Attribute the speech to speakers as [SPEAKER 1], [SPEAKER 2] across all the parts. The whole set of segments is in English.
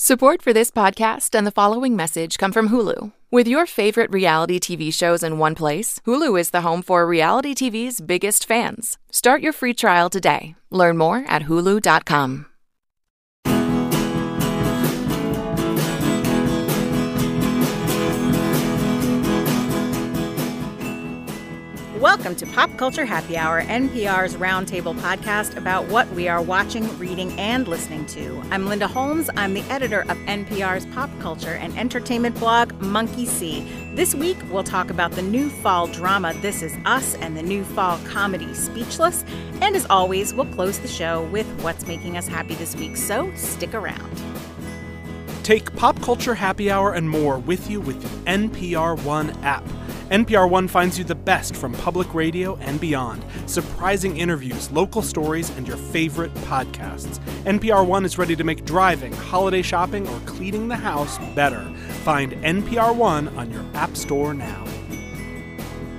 [SPEAKER 1] Support for this podcast and the following message come from Hulu. With your favorite reality TV shows in one place, Hulu is the home for reality TV's biggest fans. Start your free trial today. Learn more at hulu.com.
[SPEAKER 2] Welcome to Pop Culture Happy Hour, NPR's roundtable podcast about what we are watching, reading, and listening to. I'm Linda Holmes. I'm the editor of NPR's pop culture and entertainment blog, Monkey See. This week, we'll talk about the new fall drama, This Is Us, and the new fall comedy, Speechless. And as always, we'll close the show with what's making us happy this week, so stick around.
[SPEAKER 3] Take Pop Culture Happy Hour and more with you with the NPR One app. NPR One finds you the best from public radio and beyond surprising interviews, local stories, and your favorite podcasts. NPR One is ready to make driving, holiday shopping, or cleaning the house better. Find NPR One on your App Store now.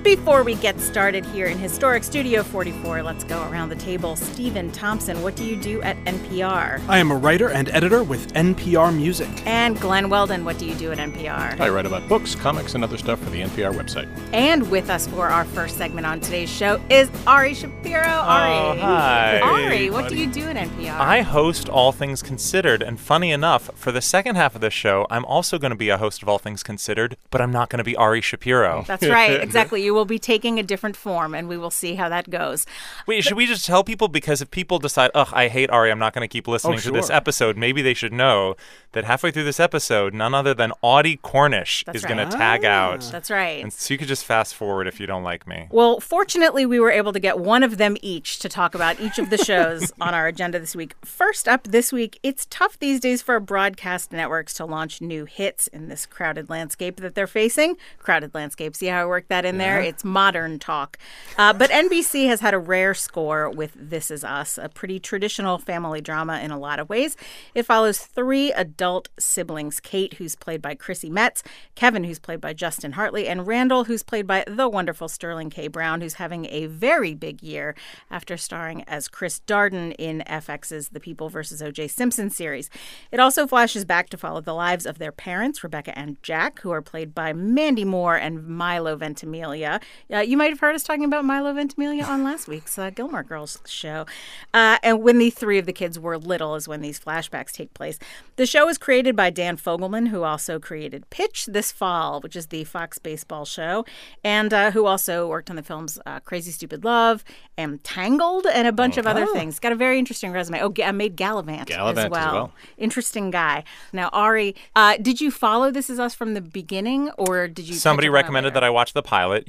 [SPEAKER 2] Before we get started here in Historic Studio 44, let's go around the table. Stephen Thompson, what do you do at NPR?
[SPEAKER 3] I am a writer and editor with NPR Music.
[SPEAKER 2] And Glenn Weldon, what do you do at NPR?
[SPEAKER 4] I write about books, comics, and other stuff for the NPR website.
[SPEAKER 2] And with us for our first segment on today's show is Ari Shapiro. Oh, Ari.
[SPEAKER 5] Oh, hi.
[SPEAKER 2] Ari, what do you do at NPR?
[SPEAKER 5] I host All Things Considered, and funny enough, for the second half of the show, I'm also going to be a host of All Things Considered, but I'm not going to be Ari Shapiro.
[SPEAKER 2] That's right, exactly. You will be taking a different form, and we will see how that goes.
[SPEAKER 5] Wait, should we just tell people? Because if people decide, ugh, I hate Ari, I'm not going to keep listening
[SPEAKER 3] Oh,
[SPEAKER 5] to this episode, maybe they should know that halfway through this episode, none other than Audie Cornish
[SPEAKER 2] That's
[SPEAKER 5] is going to tag ah, out.
[SPEAKER 2] That's right.
[SPEAKER 5] And so you could just fast forward if you don't like me.
[SPEAKER 2] Well, fortunately, we were able to get one of them each to talk about each of the shows on our agenda this week. First up this week, it's tough these days for broadcast networks to launch new hits in this crowded landscape that they're facing. Crowded landscape, see how I worked that in there? It's modern talk. Uh, but NBC has had a rare score with This Is Us, a pretty traditional family drama in a lot of ways. It follows three adult siblings Kate, who's played by Chrissy Metz, Kevin, who's played by Justin Hartley, and Randall, who's played by the wonderful Sterling K. Brown, who's having a very big year after starring as Chris Darden in FX's The People vs. O.J. Simpson series. It also flashes back to follow the lives of their parents, Rebecca and Jack, who are played by Mandy Moore and Milo Ventimiglia. Uh, you might have heard us talking about Milo Ventimiglia on last week's uh, Gilmore Girls show. Uh, and when the three of the kids were little is when these flashbacks take place. The show is created by Dan Fogelman, who also created Pitch this fall, which is the Fox baseball show, and uh, who also worked on the films uh, Crazy Stupid Love and Tangled and a bunch of other things. Got a very interesting resume. Oh, Ga- made Galavant,
[SPEAKER 4] Galavant as well.
[SPEAKER 2] Interesting guy. Now, Ari, uh, did you follow This Is Us from the beginning, or did you?
[SPEAKER 5] Somebody recommended that I watch the pilot.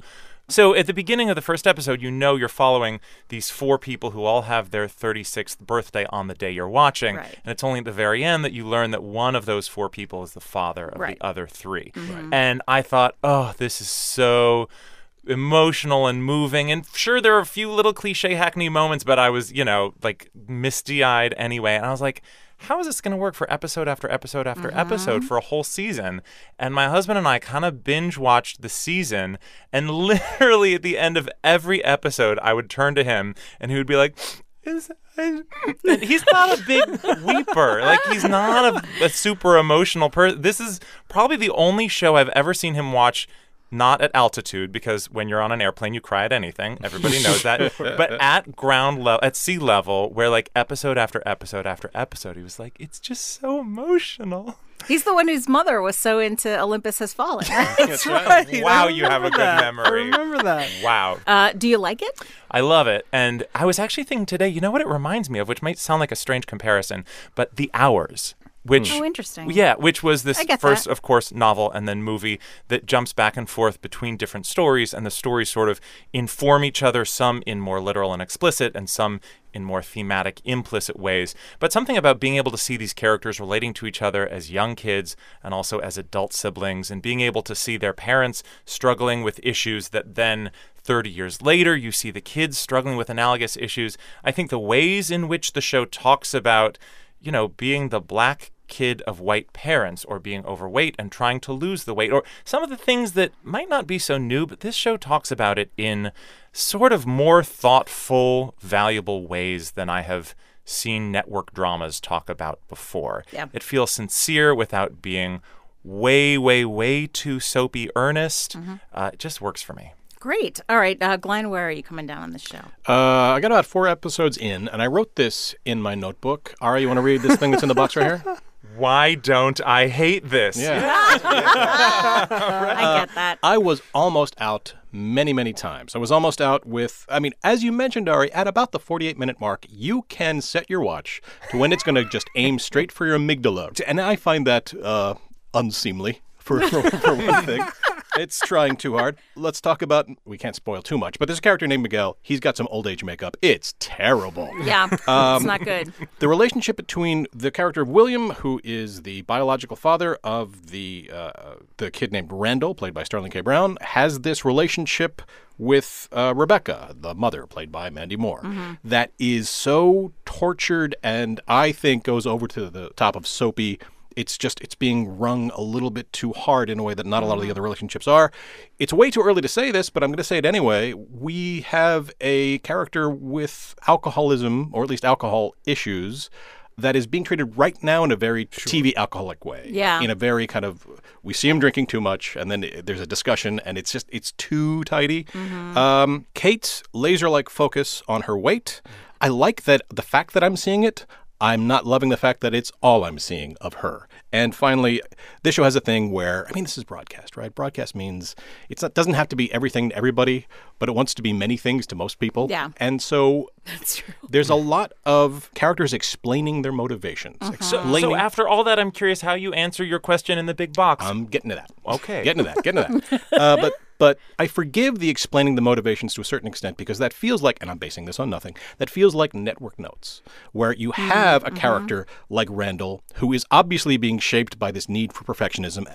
[SPEAKER 5] So at the beginning of the first episode, you know you're following these four people who all have their 36th birthday on the day you're watching.
[SPEAKER 2] Right.
[SPEAKER 5] And it's only at the very end that you learn that one of those four people is the father of
[SPEAKER 2] Right.
[SPEAKER 5] the other 3 mm-hmm. And I thought, oh, this is so emotional and moving. And sure, there are a few little cliche hackney moments, but I was, you know, like misty eyed anyway. And I was like, how is this going to work for episode after episode after mm-hmm. episode for a whole season? And my husband and I kind of binge watched the season. And literally at the end of every episode, I would turn to him and he would be like, is he's not a big weeper. Like he's not a, a super emotional person. This is probably the only show I've ever seen him watch not at altitude because when you're on an airplane you cry at anything. Everybody knows that. but at ground level, at sea level, where like episode after episode after episode, he was like, "It's just so emotional."
[SPEAKER 2] He's the one whose mother was so into Olympus Has Fallen. right?
[SPEAKER 3] That's right.
[SPEAKER 5] Wow, you have a good
[SPEAKER 3] that.
[SPEAKER 5] memory.
[SPEAKER 3] I remember that.
[SPEAKER 5] Wow.
[SPEAKER 2] uh, do you like it?
[SPEAKER 5] I love it. And I was actually thinking today, you know what it reminds me of, which might sound like a strange comparison, but The Hours. Which,
[SPEAKER 2] Oh, interesting.
[SPEAKER 5] Yeah, which was this first,
[SPEAKER 2] that.
[SPEAKER 5] of course, novel and then movie that jumps back and forth between different stories, and the stories sort of inform each other, some in more literal and explicit, and some in more thematic, implicit ways. But something about being able to see these characters relating to each other as young kids and also as adult siblings, and being able to see their parents struggling with issues that then 30 years later, you see the kids struggling with analogous issues. I think the ways in which the show talks about, you know, being the black kid of white parents or being overweight and trying to lose the weight or some of the things that might not be so new, but this show talks about it in sort of more thoughtful, valuable ways than I have seen network dramas talk about before.
[SPEAKER 2] Yeah.
[SPEAKER 5] It feels sincere without being way, way, way too soapy earnest. Uh, it just works for me.
[SPEAKER 2] Great. All right, uh, Glenn, where are you coming down on this show?
[SPEAKER 4] Uh, I got about four episodes in, and I wrote this in my notebook. Ari, you want to read this thing that's in the box right here?
[SPEAKER 5] Why don't I hate this?
[SPEAKER 4] Yeah.
[SPEAKER 2] I get that.
[SPEAKER 4] I was almost out many, many times. I was almost out with, I mean, as you mentioned, Ari, at about the 48 minute mark, you can set your watch to when it's going to just aim straight for your amygdala. And I find that uh, unseemly, for, for, for one thing. It's trying too hard. Let's talk about, we can't spoil too much, but there's a character named Miguel. He's got some old age makeup. It's terrible.
[SPEAKER 2] Yeah,
[SPEAKER 4] Um,
[SPEAKER 2] it's not good.
[SPEAKER 4] The relationship between the character of William, who is the biological father of the uh, the kid named Randall, played by Sterling K. Brown, has this relationship with uh, Rebecca, the mother, played by Mandy Moore, that is so tortured and I think goes over to the top of soapy. It's just it's being wrung a little bit too hard in a way that not a lot of the mm. other relationships are. It's way too early to say this, but I'm going to say it anyway. We have a character with alcoholism, or at least alcohol issues, that is being treated right now in a very TV alcoholic way.
[SPEAKER 2] Yeah.
[SPEAKER 4] In a very kind of, we see him drinking too much, and then there's a discussion, and it's just, it's too tidy. Mm-hmm. Um, Kate's laser like focus on her weight. Mm. I like that the fact that I'm seeing it, I'm not loving the fact that it's all I'm seeing of her. And finally, this show has a thing where I mean, this is broadcast, right? Broadcast means it's not doesn't have to be everything to everybody, but it wants to be many things to most people.
[SPEAKER 2] Yeah.
[SPEAKER 4] And so
[SPEAKER 2] That's true.
[SPEAKER 4] there's a lot of characters explaining their motivations.
[SPEAKER 2] Uh-huh.
[SPEAKER 5] So, so after all that, I'm curious how you answer your question in the big box.
[SPEAKER 4] I'm getting to that.
[SPEAKER 5] Okay.
[SPEAKER 4] Getting to that. Getting to that. uh, but but I forgive the explaining the motivations to a certain extent because that feels like, and I'm basing this on nothing, that feels like network notes, where you mm, have a mm-hmm. character like Randall who is obviously being shaped by this need for perfectionism.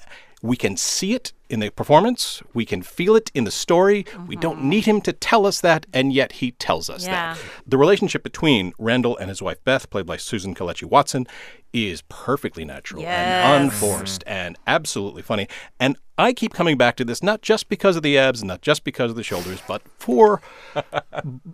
[SPEAKER 4] We can see it in the performance. We can feel it in the story. We don't mm-hmm. need him to tell us that, and yet he tells us
[SPEAKER 2] Yeah.
[SPEAKER 4] that. The relationship between Randall and his wife Beth, played by Susan Kelechi Watson, is perfectly natural
[SPEAKER 2] Yes.
[SPEAKER 4] and unforced and absolutely funny. And I keep coming back to this not just because of the abs, not just because of the shoulders, but for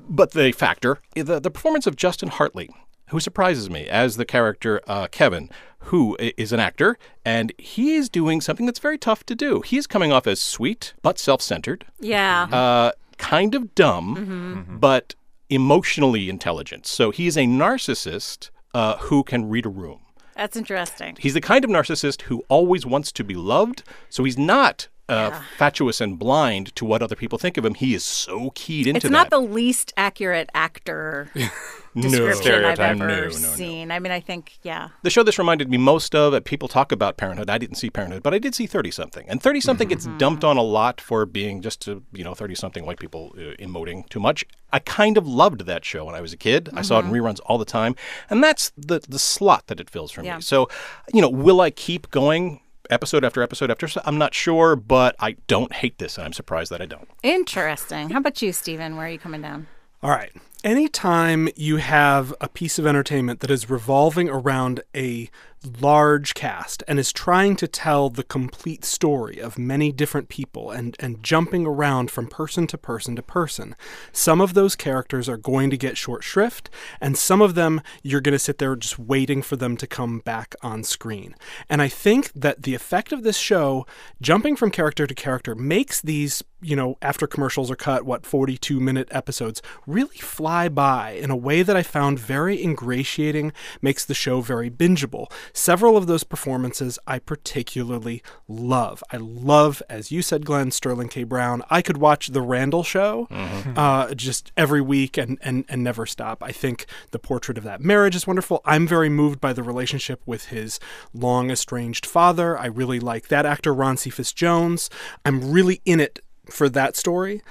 [SPEAKER 4] but the factor the, the performance of Justin Hartley, who surprises me as the character uh, Kevin, who is an actor, and he is doing something that's very tough to do. He's coming off as sweet but self-centered,
[SPEAKER 2] Yeah.
[SPEAKER 4] uh, kind of dumb, but emotionally intelligent. So he is a narcissist uh, who can read a room.
[SPEAKER 2] That's interesting.
[SPEAKER 4] He's the kind of narcissist who always wants to be loved. So he's not uh, fatuous and blind to what other people think of him. He is so keyed into
[SPEAKER 2] It's not
[SPEAKER 4] that.
[SPEAKER 2] the least accurate actor
[SPEAKER 4] No.
[SPEAKER 2] description I've
[SPEAKER 5] Stereotype.
[SPEAKER 2] ever
[SPEAKER 4] No, no, no.
[SPEAKER 2] seen. I mean, I think, yeah.
[SPEAKER 4] The show this reminded me most of, uh, people talk about Parenthood. I didn't see Parenthood, but I did see 30 something. And 30 something gets
[SPEAKER 2] Mm-hmm.
[SPEAKER 4] dumped on a lot for being just, uh, you know, 30 something white people uh, emoting too much. I kind of loved that show when I was a kid. I saw it in reruns all the time. And that's the, the slot that it fills for
[SPEAKER 2] Mm-hmm. Yeah.
[SPEAKER 4] me. So, you know, will I keep going? Episode after episode after, episode? I'm not sure, but I don't hate this, and I'm surprised that I don't.
[SPEAKER 2] Interesting. How about you, Stephen? Where are you coming down?
[SPEAKER 3] All right. Anytime you have a piece of entertainment that is revolving around a large cast and is trying to tell the complete story of many different people and, and jumping around from person to person to person, some of those characters are going to get short shrift, and some of them you're going to sit there just waiting for them to come back on screen. And I think that the effect of this show, jumping from character to character, makes these you know, after commercials are cut, what, 42 minute episodes really fly by in a way that I found very ingratiating, makes the show very bingeable. Several of those performances I particularly love. I love, as you said, Glenn, Sterling K. Brown. I could watch The Randall Show uh, just every week and, and, and never stop. I think the portrait of that marriage is wonderful. I'm very moved by the relationship with his long estranged father. I really like that actor, Ron Cephas Jones. I'm really in it for that story.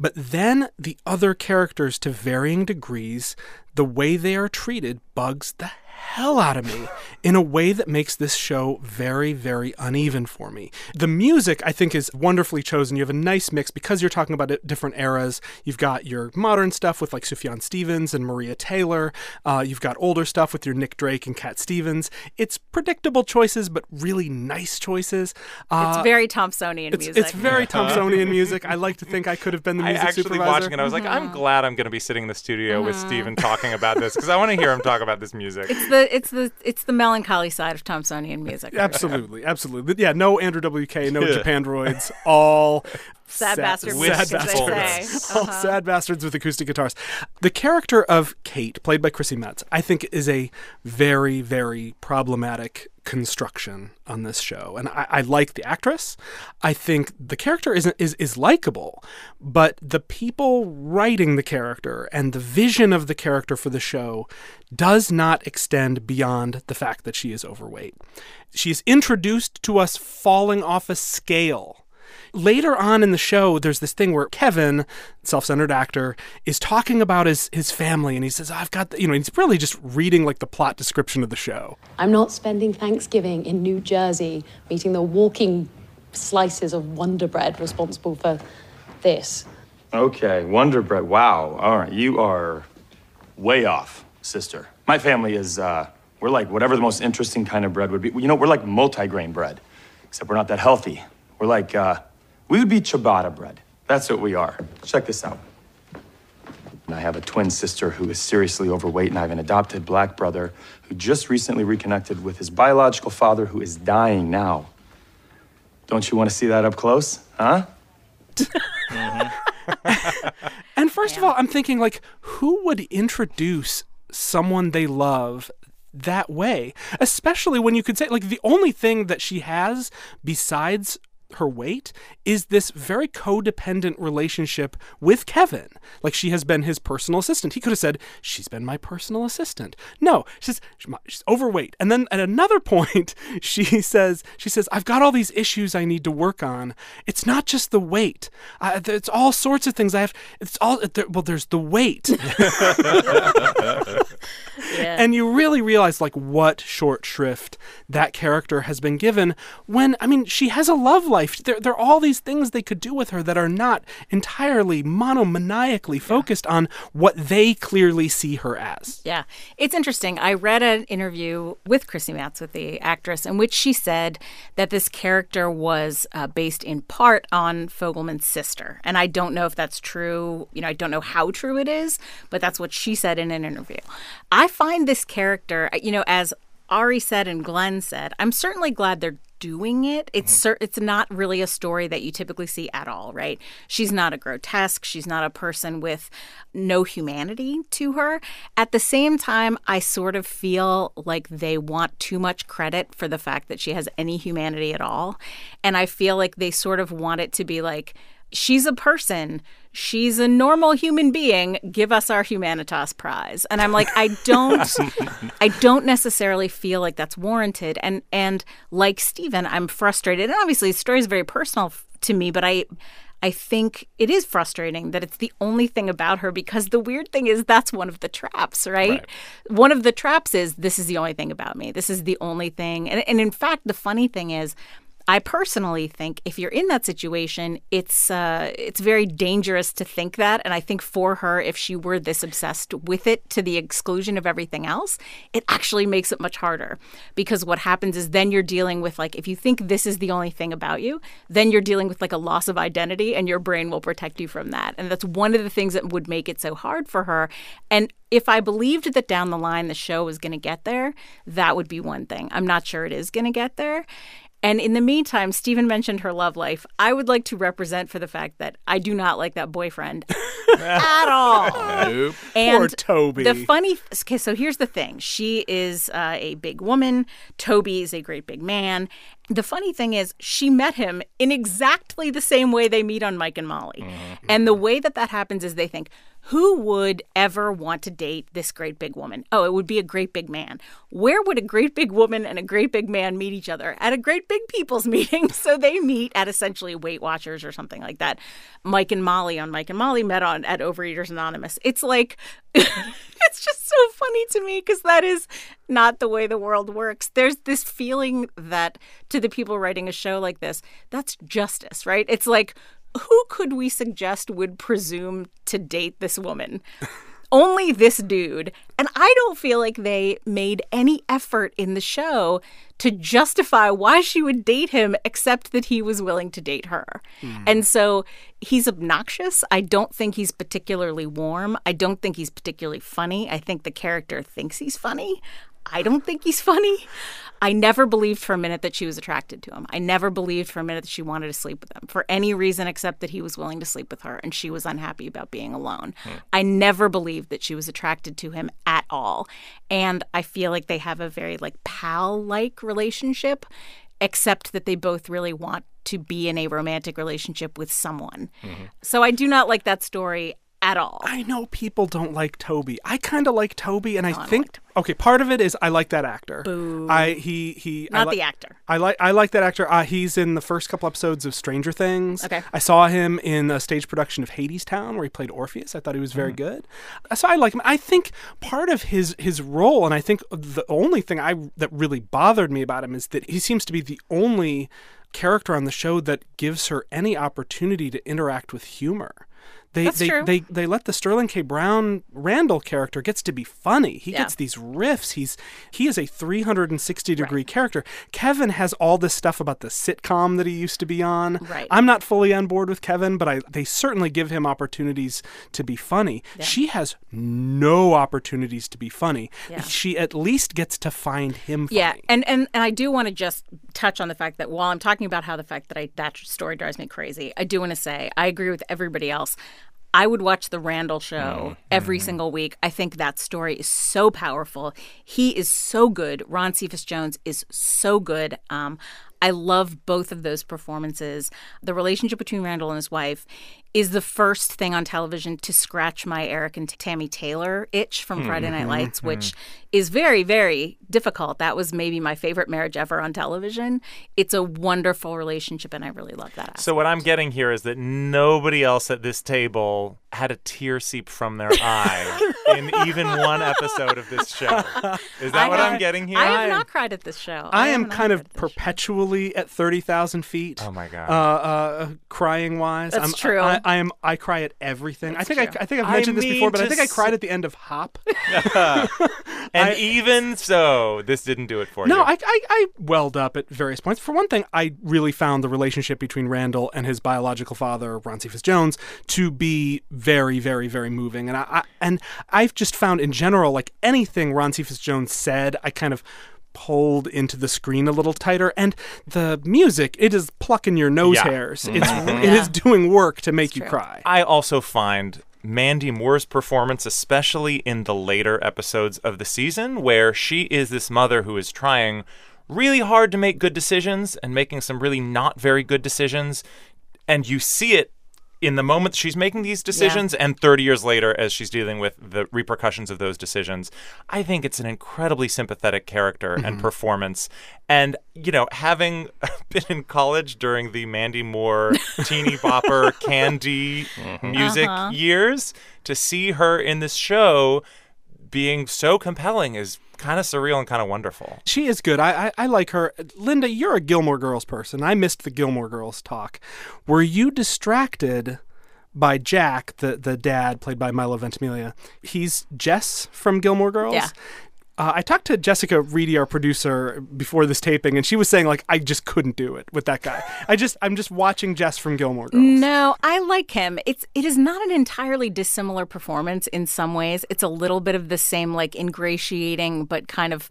[SPEAKER 3] But then the other characters, to varying degrees, the way they are treated bugs the hell out of me in a way that makes this show very, very uneven for me. The music, I think, is wonderfully chosen. You have a nice mix because you're talking about different eras. You've got your modern stuff with like Sufjan Stevens and Maria Taylor. Uh, you've got older stuff with your Nick Drake and Cat Stevens. It's predictable choices, but really nice choices. Uh,
[SPEAKER 2] it's very Thompsonian
[SPEAKER 3] it's,
[SPEAKER 2] music.
[SPEAKER 3] It's very Thompsonian music. I like to think I could have been the music
[SPEAKER 5] I
[SPEAKER 3] music
[SPEAKER 5] actually
[SPEAKER 3] supervisor.
[SPEAKER 5] watching it, I was like, I'm glad I'm going to be sitting in the studio with Stephen talking about this because I want to hear him talk about this music.
[SPEAKER 2] It's the it's the it's the melancholy side of Thompsonian music.
[SPEAKER 3] Absolutely, absolutely. Yeah, no Andrew WK, no Japandroids, all
[SPEAKER 2] Sad
[SPEAKER 3] sad
[SPEAKER 2] music, as they
[SPEAKER 3] bastards.
[SPEAKER 2] say.
[SPEAKER 3] All
[SPEAKER 2] Uh-huh.
[SPEAKER 3] sad bastards with acoustic guitars. The character of Kate, played by Chrissy Metz, I think is a very, very problematic construction on this show. And I, I like the actress. I think the character isn't is is likable, but the people writing the character and the vision of the character for the show does not extend beyond the fact that she is overweight. She's introduced to us falling off a scale. Later on in the show, there's this thing where Kevin, self-centered actor, is talking about his his family, and he says, "I've got," the, you know, he's really just reading like the plot description of the show.
[SPEAKER 6] I'm not spending Thanksgiving in New Jersey meeting the walking slices of Wonder Bread responsible for this.
[SPEAKER 7] Okay, Wonder Bread. Wow. All right, you are way off, sister. My family is, uh, we're like whatever the most interesting kind of bread would be. You know, we're like multi-grain bread, except we're not that healthy. We're like, uh, we would be ciabatta bread. That's what we are. Check this out. And I have a twin sister who is seriously overweight, and I have an adopted black brother who just recently reconnected with his biological father who is dying now. Don't you want to see that up close? Huh? Mm-hmm.
[SPEAKER 3] And first of all, I'm thinking like, who would introduce someone they love that way? Especially when you could say like the only thing that she has besides her weight is this very codependent relationship with Kevin. Like she has been his personal assistant. He could have said, "She's been my personal assistant." No, she's she's overweight. And then at another point, she says, "She says I've got all these issues I need to work on. It's not just the weight. I, it's all sorts of things I have. It's all well. There's the weight."
[SPEAKER 2] Yeah.
[SPEAKER 3] and you really realize like what short shrift that character has been given when i mean she has a love life there, there are all these things they could do with her that are not entirely monomaniacally focused on what they clearly see her as
[SPEAKER 2] Yeah, it's interesting. I read an interview with Chrissy Metz, with the actress, in which she said that this character was uh, based in part on Fogelman's sister. And I don't know if that's true. You know, I don't know how true it is, but that's what she said in an interview. I find this character, you know, as Ari said and Glenn said, I'm certainly glad they're doing it. It's mm-hmm. cer- it's not really a story that you typically see at all, right? She's not a grotesque, she's not a person with no humanity to her. At the same time, I sort of feel like they want too much credit for the fact that she has any humanity at all, and I feel like they sort of want it to be like she's a person she's a normal human being give us our humanitas prize and i'm like i don't i don't necessarily feel like that's warranted and and like Stephen, i'm frustrated and obviously the story is very personal to me but i I think it is frustrating that it's the only thing about her because the weird thing is that's one of the traps, right? One of the traps is this is the only thing about me. This is the only thing. And, and in fact, the funny thing is, I personally think if you're in that situation, it's uh, it's very dangerous to think that. And I think for her, if she were this obsessed with it to the exclusion of everything else, it actually makes it much harder. Because what happens is then you're dealing with like if you think this is the only thing about you, then you're dealing with like a loss of identity, and your brain will protect you from that. And that's one of the things that would make it so hard for her. And if I believed that down the line the show was going to get there, that would be one thing. I'm not sure it is going to get there. And in the meantime, Stephen mentioned her love life. I would like to represent for the fact that I do not like that boyfriend at all.
[SPEAKER 4] Nope.
[SPEAKER 2] And
[SPEAKER 3] Poor Toby.
[SPEAKER 2] The funny, okay, so here's the thing: she is uh, a big woman. Toby is a great big man. The funny thing is, she met him in exactly the same way they meet on Mike and Molly, mm-hmm. and the way that that happens is they think who would ever want to date this great big woman? Oh, it would be a great big man. Where would a great big woman and a great big man meet each other? At a great big people's meeting. So they meet at essentially Weight Watchers or something like that. Mike and Molly on Mike and Molly met on at Overeaters Anonymous. It's like it's just so funny to me because that is not the way the world works. There's this feeling that to the people writing a show like this, that's justice, right? It's like who could we suggest would presume to date this woman? Only this dude. And I don't feel like they made any effort in the show to justify why she would date him except that he was willing to date her. Hmm. And so he's obnoxious. I don't think he's particularly warm. I don't think he's particularly funny. I think the character thinks he's funny. I don't think he's funny. I never believed for a minute that she was attracted to him. I never believed for a minute that she wanted to sleep with him for any reason except that he was willing to sleep with her and she was unhappy about being alone. Hmm. I never believed that she was attracted to him at all. And I feel like they have a very like pal-like relationship except that they both really want to be in a romantic relationship with someone. Mm-hmm. So I do not like that story at all.
[SPEAKER 3] I know people don't like Toby. I kind of like Toby, and I think okay, part of it is I like that actor.
[SPEAKER 2] Boo.
[SPEAKER 3] I he he. I
[SPEAKER 2] Not
[SPEAKER 3] li-
[SPEAKER 2] the actor.
[SPEAKER 3] I like I like that actor. Uh, he's in the first couple episodes of Stranger Things.
[SPEAKER 2] Okay.
[SPEAKER 3] I saw him in a stage production of Hadestown where he played Orpheus. I thought he was very good. Uh, So I like him. I think part of his his role, and I think the only thing I that really bothered me about him is that he seems to be the only character on the show that gives her any opportunity to interact with humor. They,
[SPEAKER 2] That's
[SPEAKER 3] they,
[SPEAKER 2] true.
[SPEAKER 3] they they let the Sterling K. Brown Randall character gets to be funny. He
[SPEAKER 2] Yeah.
[SPEAKER 3] gets these riffs. He's he is a 360 degree character. Kevin has all this stuff about the sitcom that he used to be on.
[SPEAKER 2] Right.
[SPEAKER 3] I'm not fully on board with Kevin, but I they certainly give him opportunities to be funny. She has no opportunities to be funny.
[SPEAKER 2] Yeah.
[SPEAKER 3] She at least gets to find him funny.
[SPEAKER 2] Yeah, and, and and I do want to just touch on the fact that while I'm talking about how the fact that I that story drives me crazy, I do want to say I agree with everybody else. I would watch the Randall show every single week. I think that story is so powerful. He is so good. Ron Cephas Jones is so good. Um, I love both of those performances. The relationship between Randall and his wife is the first thing on television to scratch my Eric and Tammy Taylor itch from Friday Night Lights, which is very, very difficult. That was maybe my favorite marriage ever on television. It's a wonderful relationship, and I really love that. Aspect.
[SPEAKER 5] So what I'm getting here is that nobody else at this table had a tear seep from their eye in even one episode of this show. Is that
[SPEAKER 2] I
[SPEAKER 5] what
[SPEAKER 2] have-
[SPEAKER 5] I'm getting here?
[SPEAKER 2] I have not cried at this show.
[SPEAKER 3] I
[SPEAKER 2] have
[SPEAKER 3] am kind of
[SPEAKER 2] cried at this show.
[SPEAKER 3] perpetually at thirty thousand feet.
[SPEAKER 5] Oh my God.
[SPEAKER 3] Uh, uh, crying wise,
[SPEAKER 2] That's
[SPEAKER 3] I'm,
[SPEAKER 2] true.
[SPEAKER 3] I, I am. I cry at everything. I think
[SPEAKER 2] true.
[SPEAKER 3] I, I think I've
[SPEAKER 5] I
[SPEAKER 3] mentioned this before, but I think I
[SPEAKER 5] s-
[SPEAKER 3] cried at the end of Hop.
[SPEAKER 5] and even so, this didn't do it for you.
[SPEAKER 3] No, I, I, I welled up at various points. For one thing, I really found the relationship between Randall and his biological father, Ron Cephas Jones, to be very, very, very moving. And I, I and I've just found in general, like anything Ron Cephas Jones said, I kind of pulled into the screen a little tighter and the music it is plucking your nose
[SPEAKER 5] Yeah.
[SPEAKER 3] hairs mm-hmm. it's mm-hmm. it is doing work to make you
[SPEAKER 2] true.
[SPEAKER 3] cry
[SPEAKER 5] I also find Mandy Moore's performance, especially in the later episodes of the season, where she is this mother who is trying really hard to make good decisions and making some really not very good decisions. And you see it in the moment she's making these decisions and 30 years later as she's dealing with the repercussions of those decisions. I think it's an incredibly sympathetic character and mm-hmm. performance. And, you know, having been in college during the Mandy Moore teeny bopper candy mm-hmm. music uh-huh. years, to see her in this show being so compelling is kind of surreal and kind of wonderful.
[SPEAKER 3] She is good. I, I I like her. Linda, you're a Gilmore Girls person. I missed the Gilmore Girls talk. Were you distracted by Jack, the the dad played by Milo Ventimiglia? He's Jess from Gilmore Girls.
[SPEAKER 2] Yeah.
[SPEAKER 3] Uh, I talked to Jessica Reedy, our producer, before this taping, and she was saying like I just couldn't do it with that guy. I just I'm just watching Jess from Gilmore Girls.
[SPEAKER 2] No, I like him. It's it is not an entirely dissimilar performance in some ways. It's a little bit of the same like ingratiating but kind of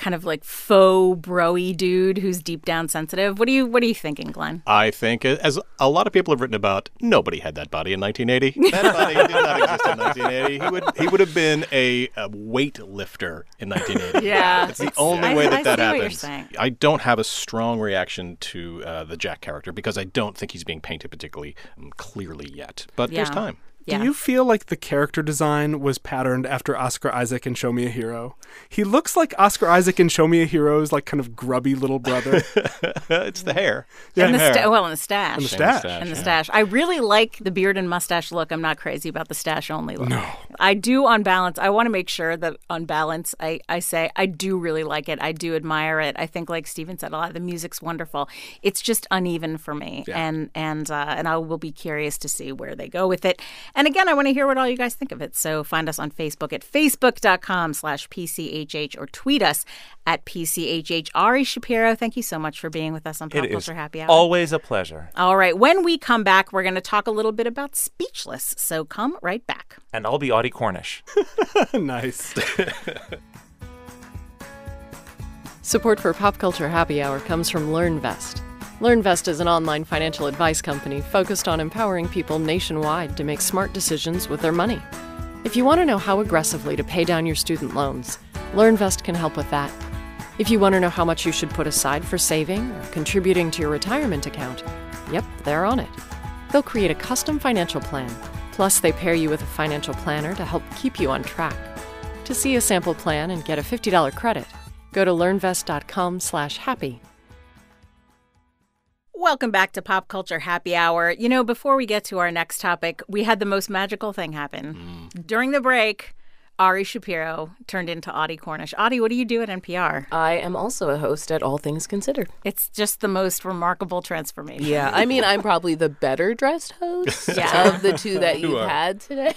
[SPEAKER 2] kind of like faux broy dude who's deep down sensitive. What do you what are you thinking, Glenn?
[SPEAKER 4] I think, as a lot of people have written about, nobody had that body in 1980. That body did not exist in 1980. He would he would have been a, a weight lifter in 1980.
[SPEAKER 2] Yeah,
[SPEAKER 4] It's the
[SPEAKER 2] it's-
[SPEAKER 4] only
[SPEAKER 2] I-
[SPEAKER 4] way
[SPEAKER 2] I
[SPEAKER 4] that that
[SPEAKER 2] see what you're
[SPEAKER 4] happens.
[SPEAKER 2] saying.
[SPEAKER 4] I don't have a strong reaction to uh, the Jack character because I don't think he's being painted particularly um, clearly yet. But there's time.
[SPEAKER 2] Yeah.
[SPEAKER 3] Do you feel like the character design was patterned after Oscar Isaac in Show Me a Hero? He looks like Oscar Isaac in Show Me a Hero's like kind of grubby little brother.
[SPEAKER 4] it's the hair.
[SPEAKER 2] and the
[SPEAKER 4] hair.
[SPEAKER 2] sta- well, and the stash.
[SPEAKER 3] And the stash.
[SPEAKER 2] and the
[SPEAKER 4] yeah.
[SPEAKER 2] stash. I really like the beard and mustache look. I'm not crazy about the stash only look.
[SPEAKER 3] No.
[SPEAKER 2] I do on balance. I want to make sure that on balance, I, I say I do really like it. I do admire it. I think, like Stephen said, a lot of the music's wonderful. It's just uneven for me, and and uh, and I will be curious to see where they go with it. And again, I want to hear what all you guys think of it. So find us on Facebook at facebook.com slash PCHH or tweet us at PCHH. Ari Shapiro, thank you so much for being with us on Pop
[SPEAKER 5] It is
[SPEAKER 2] Culture Happy Hour.
[SPEAKER 5] always a pleasure.
[SPEAKER 2] All right. When we come back, we're going to talk a little bit about Speechless. So come right back.
[SPEAKER 5] And I'll be Audie Cornish.
[SPEAKER 3] nice.
[SPEAKER 8] Support for Pop Culture Happy Hour comes from LearnVest. LearnVest is an online financial advice company focused on empowering people nationwide to make smart decisions with their money. If you want to know how aggressively to pay down your student loans, LearnVest can help with that. If you want to know how much you should put aside for saving or contributing to your retirement account, yep, they're on it. They'll create a custom financial plan. Plus, they pair you with a financial planner to help keep you on track. To see a sample plan and get a $50 credit, go to learnvest.com/happy.
[SPEAKER 2] Welcome back to Pop Culture Happy Hour. You know, before we get to our next topic, we had the most magical thing happen. Mm. During the break, Ari Shapiro turned into Audie Cornish. Audie, what do you do at NPR?
[SPEAKER 8] I am also a host at All Things Considered.
[SPEAKER 2] It's just the most remarkable transformation.
[SPEAKER 9] Yeah, I mean, I'm probably the better dressed host
[SPEAKER 2] Yeah.
[SPEAKER 9] of the two that you've
[SPEAKER 4] are.
[SPEAKER 9] had today.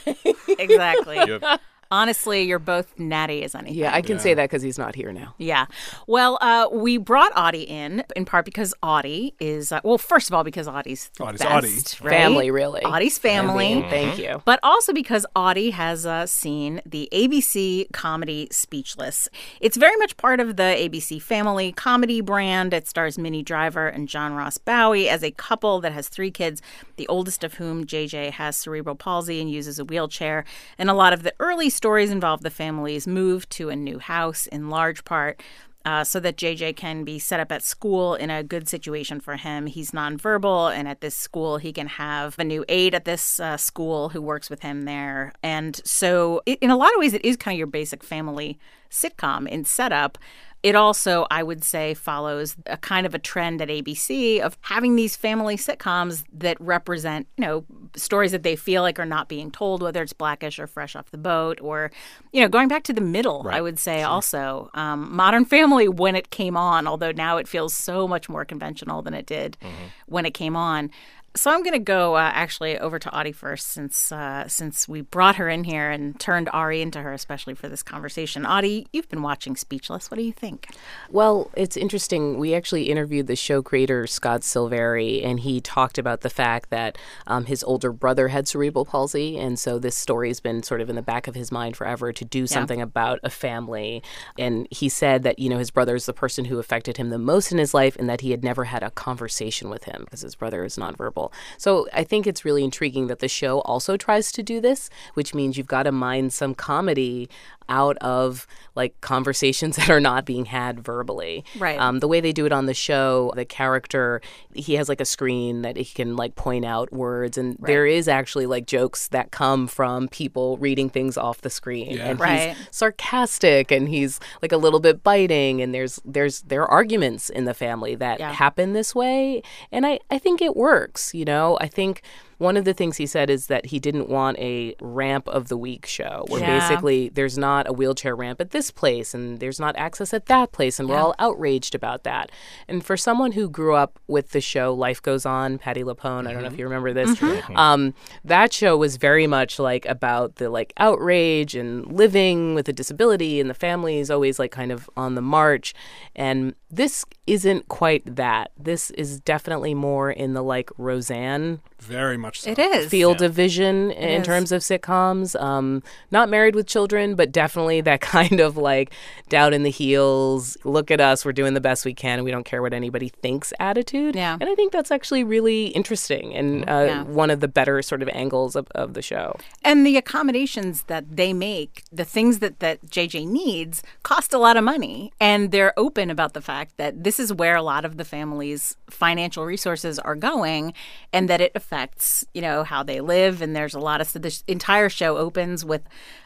[SPEAKER 2] Exactly.
[SPEAKER 4] Yep.
[SPEAKER 2] Honestly, you're both natty as anything.
[SPEAKER 9] yeah, I can say that because he's not here now.
[SPEAKER 2] Yeah. Well, uh, we brought Audie in in part because Audie is uh, well, first of all, because Audie's the
[SPEAKER 3] Audie's
[SPEAKER 2] best,
[SPEAKER 3] Audie.
[SPEAKER 2] right?
[SPEAKER 9] Family, really.
[SPEAKER 2] Audie's family.
[SPEAKER 9] I mean, thank you.
[SPEAKER 2] But also because Audie has uh, seen the ABC comedy Speechless. It's very much part of the ABC family comedy brand. It stars Minnie Driver and John Ross Bowie as a couple that has three kids, the oldest of whom, JJ, has cerebral palsy and uses a wheelchair. And a lot of the early stories involve the family's move to a new house, in large part uh, so that JJ can be set up at school in a good situation for him. He's nonverbal, and at this school, he can have a new aide at this uh, school who works with him there. And so, in a lot of ways, it is kind of your basic family sitcom in setup. It also, I would say, follows a kind of a trend at ABC of having these family sitcoms that represent, you know, stories that they feel like are not being told, whether it's Blackish or Fresh Off the Boat, or, you know, going back to the middle, I would say also. Um, Modern Family, when it came on, although now it feels so much more conventional than it did when it came on. So I'm going to go uh, actually over to Audie first, since uh, since we brought her in here and turned Ari into her, especially for this conversation. Audie, you've been watching Speechless. What do you think?
[SPEAKER 9] Well, it's interesting. We actually interviewed the show creator, Scott Silveri, and he talked about the fact that um, his older brother had cerebral palsy. And so this story has been sort of in the back of his mind forever to do something about a family. And he said that, you know, his brother is the person who affected him the most in his life and that he had never had a conversation with him because his brother is nonverbal. So I think it's really intriguing that the show also tries to do this, which means you've got to mine some comedy out of like conversations that are not being had verbally.
[SPEAKER 2] Right.
[SPEAKER 9] Um, the way they do it on the show, the character, he has like a screen that he can like point out words, and there is actually like jokes that come from people reading things off the screen. And
[SPEAKER 2] Right.
[SPEAKER 9] he's sarcastic and he's like a little bit biting, and there's there's there are arguments in the family that
[SPEAKER 2] Yeah.
[SPEAKER 9] happen this way, and I I think it works. You know, I think. One of the things he said is that he didn't want a ramp of the week show where
[SPEAKER 2] Yeah.
[SPEAKER 9] basically there's not a wheelchair ramp at this place and there's not access at that place and we're all outraged about that. And for someone who grew up with the show Life Goes On, Patti LuPone, I don't know if you remember this, um, that show was very much like about the like outrage and living with a disability and the family is always like kind of on the march. And this isn't quite that. This is definitely more in the like Roseanne
[SPEAKER 3] Very much so.
[SPEAKER 2] It is.
[SPEAKER 9] field of vision in
[SPEAKER 2] is.
[SPEAKER 9] terms of sitcoms. Um, not married with children, but definitely that kind of like down in the heels, look at us, we're doing the best we can, and we don't care what anybody thinks attitude.
[SPEAKER 2] Yeah.
[SPEAKER 9] And I think that's actually really interesting and uh,
[SPEAKER 2] Yeah.
[SPEAKER 9] one of the better sort of angles of, of the show.
[SPEAKER 2] And the accommodations that they make, the things that, that JJ needs, cost a lot of money. And they're open about the fact that this is where a lot of the family's financial resources are going and that it affects affects, you know, how they live. And there's a lot of, so this entire show opens with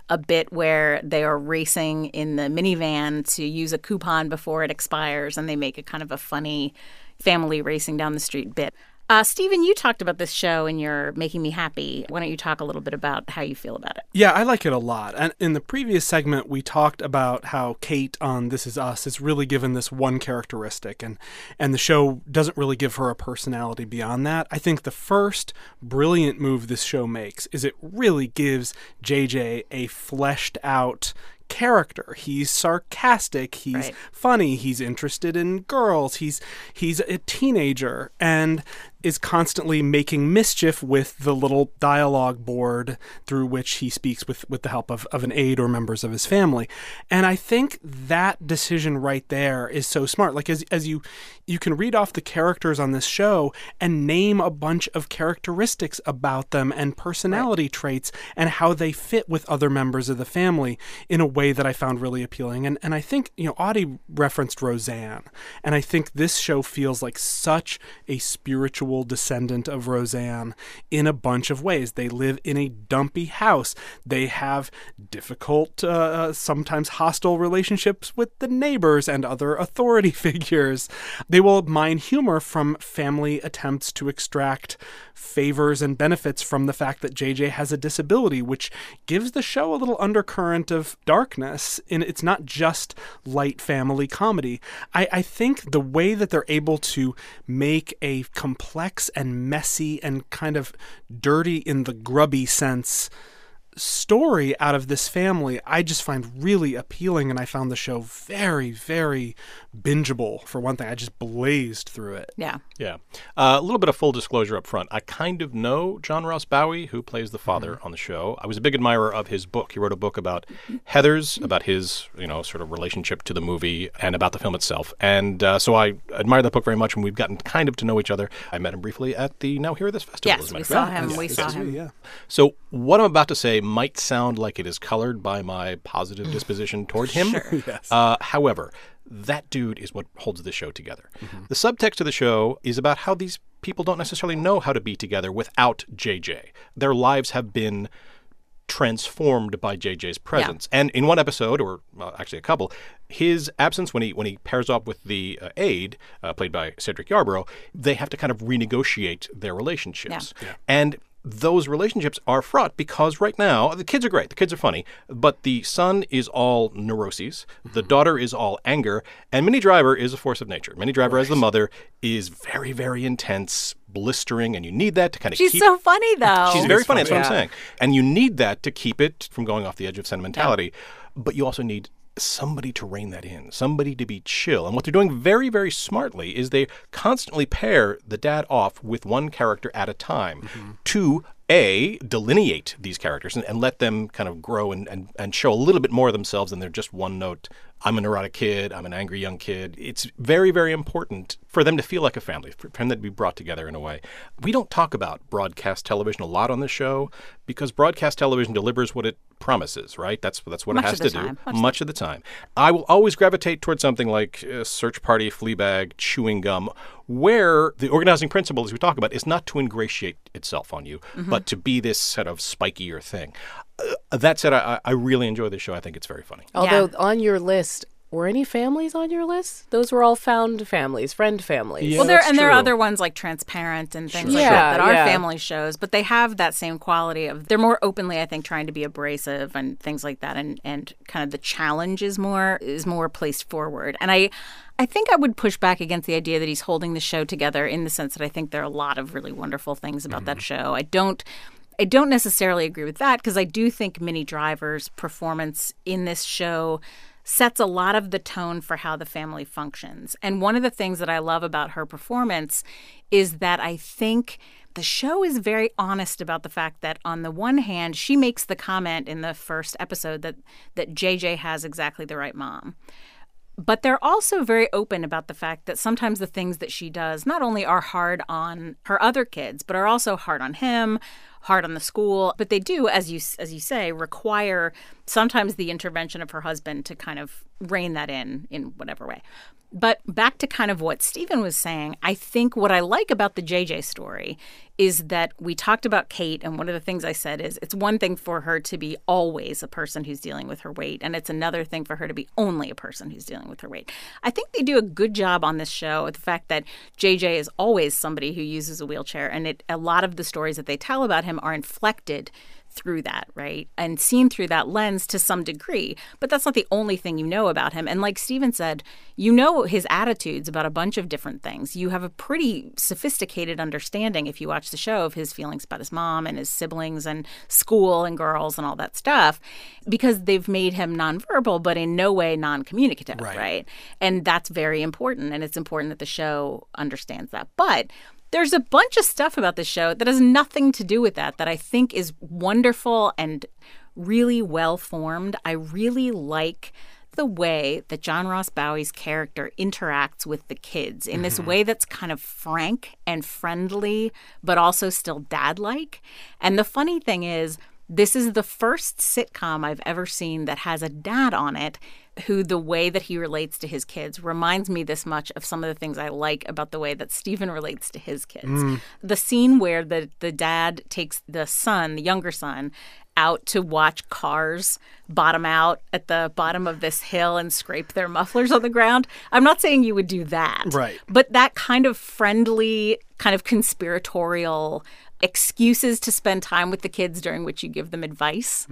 [SPEAKER 2] a bit where they are racing in the minivan to use a coupon before it expires. And they make a kind of a funny family racing down the street bit. Uh, Stephen, you talked about this show and you're making me happy. Why don't you talk a little bit about how you feel about it?
[SPEAKER 3] Yeah, I like it a lot. And in the previous segment, we talked about how Kate on This Is Us is really given this one characteristic, and and the show doesn't really give her a personality beyond that. I think the first brilliant move this show makes is it really gives JJ a fleshed out character. He's sarcastic, he's
[SPEAKER 2] Right.
[SPEAKER 3] funny, he's interested in girls, he's he's a teenager and is constantly making mischief with the little dialogue board through which he speaks with, with the help of, of an aide or members of his family. And I think that decision right there is so smart. Like as as you you can read off the characters on this show and name a bunch of characteristics about them and personality traits and how they fit with other members of the family in a way that I found really appealing. And and I think, you know, Audie referenced Roseanne. And I think this show feels like such a spiritual descendant of Roseanne in a bunch of ways. They live in a dumpy house. They have difficult, uh, sometimes hostile relationships with the neighbors and other authority figures. They will mine humor from family attempts to extract favors and benefits from the fact that JJ has a disability, which gives the show a little undercurrent of darkness. And it's not just light family comedy. I, I think the way that they're able to make a complex and messy and kind of dirty in the grubby sense story out of this family I just find really appealing and I found the show very very bingeable for one thing I just blazed through it
[SPEAKER 2] Yeah.
[SPEAKER 4] Yeah. Uh, a little bit of full disclosure up front. I kind of know John Ross Bowie, who plays the father on the show. I was a big admirer of his book. He wrote a book about Heathers, about his, you know, sort of relationship to the movie and about the film itself. And uh, so I admire that book very much, and we've gotten kind of to know each other. I met him briefly at the Now Hear This festival.
[SPEAKER 2] Yes,
[SPEAKER 4] as
[SPEAKER 2] we saw
[SPEAKER 4] fact.
[SPEAKER 2] him. We
[SPEAKER 4] Yes,
[SPEAKER 2] saw him.
[SPEAKER 3] yeah
[SPEAKER 4] So what I'm about to say might sound like it is colored by my positive disposition toward him. Sure. uh, however, that dude is what holds the show together. The subtext of the show is about how these people don't necessarily know how to be together without JJ. Their lives have been transformed by JJ's presence. Yeah. And in one episode, or well, actually a couple, his absence when he when he pairs up with the uh, aide, uh, played by Cedric Yarbrough, they have to kind of renegotiate their relationships. Yeah. Yeah. And those relationships are fraught because right now the kids are great, the kids are funny, but the son is all neuroses, the mm-hmm. daughter is all anger, and Minnie Driver is a force of nature. Minnie Driver as the mother is very very intense, blistering, and you need that to kind of keep
[SPEAKER 2] She's
[SPEAKER 4] keep
[SPEAKER 2] so funny, though.
[SPEAKER 4] She's very funny. That's what I'm saying. And you need that to keep it from going off the edge of sentimentality. But you also need somebody to rein that in, somebody to be chill. And what they're doing very, very smartly is they constantly pair the dad off with one character at a time mm-hmm. to a delineate these characters and, and let them kind of grow and, and, and show a little bit more of themselves than they're just one note i'm a neurotic kid i'm an angry young kid. It's very very important for them to feel like a family for them to be brought together in a way. We don't talk about broadcast television a lot on this show because broadcast television delivers what it promises right? That's that's what
[SPEAKER 2] Much
[SPEAKER 4] it has to
[SPEAKER 2] time.
[SPEAKER 4] do.
[SPEAKER 2] Much
[SPEAKER 4] much of the time. I will always gravitate towards something like uh, search party fleabag chewing gum where the organizing principle as we talk about is not to ingratiate itself on you
[SPEAKER 2] Mm-hmm.
[SPEAKER 4] but to be this sort of spikier thing. Uh, that said I, I really enjoy this show. I think it's very funny.
[SPEAKER 9] Although on your list, were any families on your list? Those were all found families, friend families.
[SPEAKER 3] Yeah,
[SPEAKER 2] well, there
[SPEAKER 3] that's
[SPEAKER 2] and there are other ones like Transparent and things like
[SPEAKER 9] Yeah,
[SPEAKER 2] that that are
[SPEAKER 9] yeah.
[SPEAKER 2] family shows, but they have that same quality of they're more openly, I think, trying to be abrasive and things like that, and and kind of the challenge is more is more placed forward. And I, I think I would push back against the idea that he's holding the show together in the sense that I think there are a lot of really wonderful things about that mm-hmm. show. I don't. I don't necessarily agree with that because I do think Minnie Driver's performance in this show sets a lot of the tone for how the family functions. And one of the things that I love about her performance is that I think the show is very honest about the fact that on the one hand, she makes the comment in the first episode that that JJ has exactly the right mom. But they're also very open about the fact that sometimes the things that she does not only are hard on her other kids, but are also hard on him, hard on the school. But they do, as you as you say, require sometimes the intervention of her husband to kind of rein that in in whatever way. But back to kind of what Stephen was saying, I think what I like about the JJ story is that we talked about Kate, and one of the things I said is it's one thing for her to be always a person who's dealing with her weight, and it's another thing for her to be only a person who's dealing with her weight. I think they do a good job on this show with the fact that JJ is always somebody who uses a wheelchair, and it, a lot of the stories that they tell about him are inflected through that, right? And seen through that lens to some degree. But that's not the only thing you know about him. And like Stephen said, you know his attitudes about a bunch of different things. You have a pretty sophisticated understanding if you watch the show of his feelings about his mom and his siblings and school and girls and all that stuff because they've made him nonverbal, but in no way non communicative,
[SPEAKER 3] Right.
[SPEAKER 2] right? And that's very important. And it's important that the show understands that. But there's a bunch of stuff about the show that has nothing to do with that that I think is wonderful and really well formed. I really like the way that John Ross Bowie's character interacts with the kids in this mm-hmm. way that's kind of frank and friendly, but also still dad like. And the funny thing is, this is the first sitcom I've ever seen that has a dad on it who the way that he relates to his kids reminds me this much of some of the things I like about the way that Stephen relates to his kids. Mm. The scene where the the dad takes the son, the younger son, out to watch cars bottom out at the bottom of this hill and scrape their mufflers on the ground. I'm not saying you would do that.
[SPEAKER 3] Right.
[SPEAKER 2] But that kind of friendly, kind of conspiratorial excuses to spend time with the kids during which you give them advice.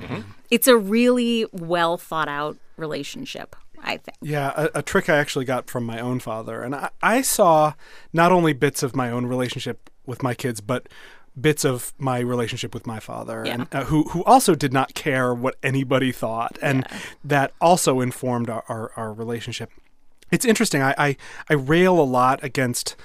[SPEAKER 2] It's a really well thought out relationship, I think.
[SPEAKER 3] Yeah, a, a trick I actually got from my own father. And I, I saw not only bits of my own relationship with my kids, but bits of my relationship with my father, and uh, who who also did not care what anybody thought, and that also informed our, our, our relationship. It's interesting. I, I I rail a lot against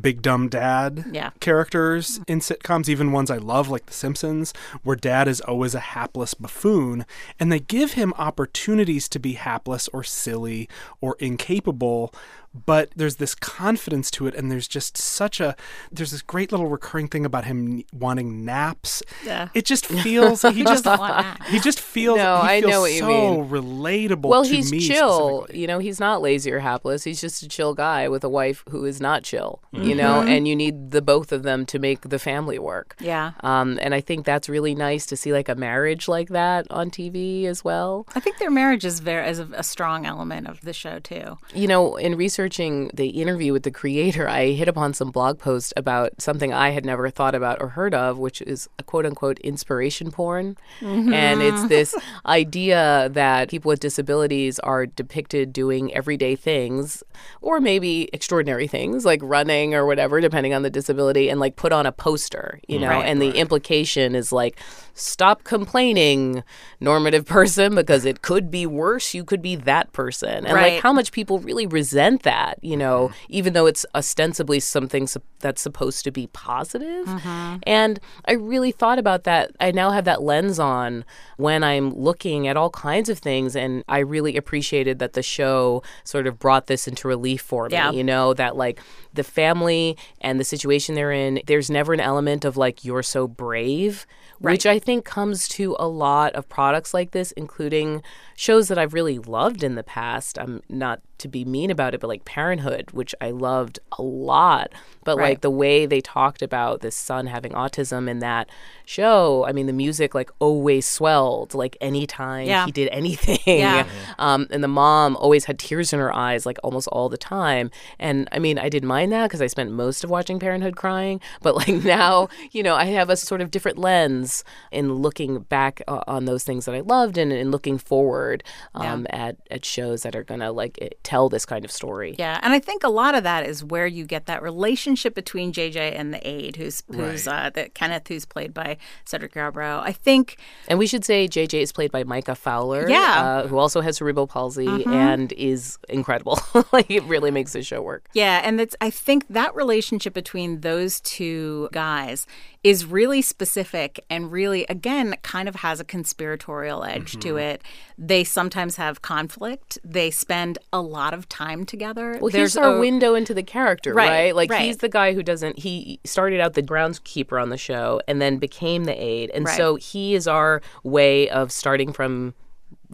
[SPEAKER 3] big dumb dad
[SPEAKER 2] Yeah.
[SPEAKER 3] characters in sitcoms, even ones I love, like The Simpsons, where dad is always a hapless buffoon, and they give him opportunities to be hapless or silly or incapable. But there's this confidence to it, and there's just such a there's this great little recurring thing about him wanting naps.
[SPEAKER 2] Yeah.
[SPEAKER 3] It just feels he just
[SPEAKER 2] doesn't want naps?
[SPEAKER 3] he just feels
[SPEAKER 9] No,
[SPEAKER 3] he
[SPEAKER 9] I
[SPEAKER 3] feels
[SPEAKER 9] know what you
[SPEAKER 3] so
[SPEAKER 9] mean.
[SPEAKER 3] relatable.
[SPEAKER 9] Well,
[SPEAKER 3] to
[SPEAKER 9] he's
[SPEAKER 3] me
[SPEAKER 9] chill. You know, he's not lazy or hapless. He's just a chill guy with a wife who is not chill. You
[SPEAKER 3] Mm-hmm.
[SPEAKER 9] know, and you need the both of them to make the family work.
[SPEAKER 2] Yeah.
[SPEAKER 9] Um, and I think that's really nice to see like a marriage like that on TV as well.
[SPEAKER 2] I think their marriage is very is a, a strong element of the show too.
[SPEAKER 9] You know, in researching the interview with the creator, I hit upon some blog post about something I had never thought about or heard of, which is a quote unquote inspiration porn. Mm-hmm. And it's this idea that people with disabilities are depicted doing everyday things or maybe extraordinary things like running or whatever, depending on the disability, and like put on a poster, you know,
[SPEAKER 2] Right.
[SPEAKER 9] and the implication is like, stop complaining, normative person, because it could be worse. You could be that person. And
[SPEAKER 2] Right.
[SPEAKER 9] like how much people really resent that, you know, mm-hmm. even though it's ostensibly something sup- that's supposed to be positive. Mm-hmm. And I really thought about that. I now have that lens on when I'm looking at all kinds of things. And I really appreciated that the show sort of brought this into relief for me,
[SPEAKER 2] Yeah.
[SPEAKER 9] you know, that like the family and the situation they're in, there's never an element of like, you're so brave. Which I think comes to a lot of products like this, including shows that I've really loved in the past. I'm not to be mean about it, but like Parenthood, which I loved a lot. But
[SPEAKER 2] Right.
[SPEAKER 9] like the way they talked about this son having autism in that show, I mean, the music like always swelled, like anytime
[SPEAKER 2] Yeah.
[SPEAKER 9] he did anything.
[SPEAKER 2] Yeah.
[SPEAKER 9] Um, and the mom always had tears in her eyes, like almost all the time. And I mean, I didn't mind that because I spent most of watching Parenthood crying. But like now, you know, I have a sort of different lens in looking back uh, on those things that I loved and, and looking forward um, at, at shows that are going to like tell this kind of story.
[SPEAKER 2] Yeah, and I think a lot of that is where you get that relationship between JJ and the aide, who's who's uh, that Kenneth, who's played by Cedric Yarbrough. I think
[SPEAKER 9] And we should say JJ is played by Micah Fowler,
[SPEAKER 2] Yeah.
[SPEAKER 9] uh, who also has cerebral palsy and is incredible. like it really makes the show work.
[SPEAKER 2] Yeah, and that's I think that relationship between those two guys is really specific and really again kind of has a conspiratorial edge to mm-hmm. it. They sometimes have conflict. They spend a lot lot of time together.
[SPEAKER 9] Well,
[SPEAKER 2] There's
[SPEAKER 9] he's our
[SPEAKER 2] a-
[SPEAKER 9] window into the character,
[SPEAKER 2] Right,
[SPEAKER 9] right? Like
[SPEAKER 2] right.
[SPEAKER 9] he's the guy who doesn't. He started out the groundskeeper on the show and then became the aide, and
[SPEAKER 2] Right.
[SPEAKER 9] so he is our way of starting from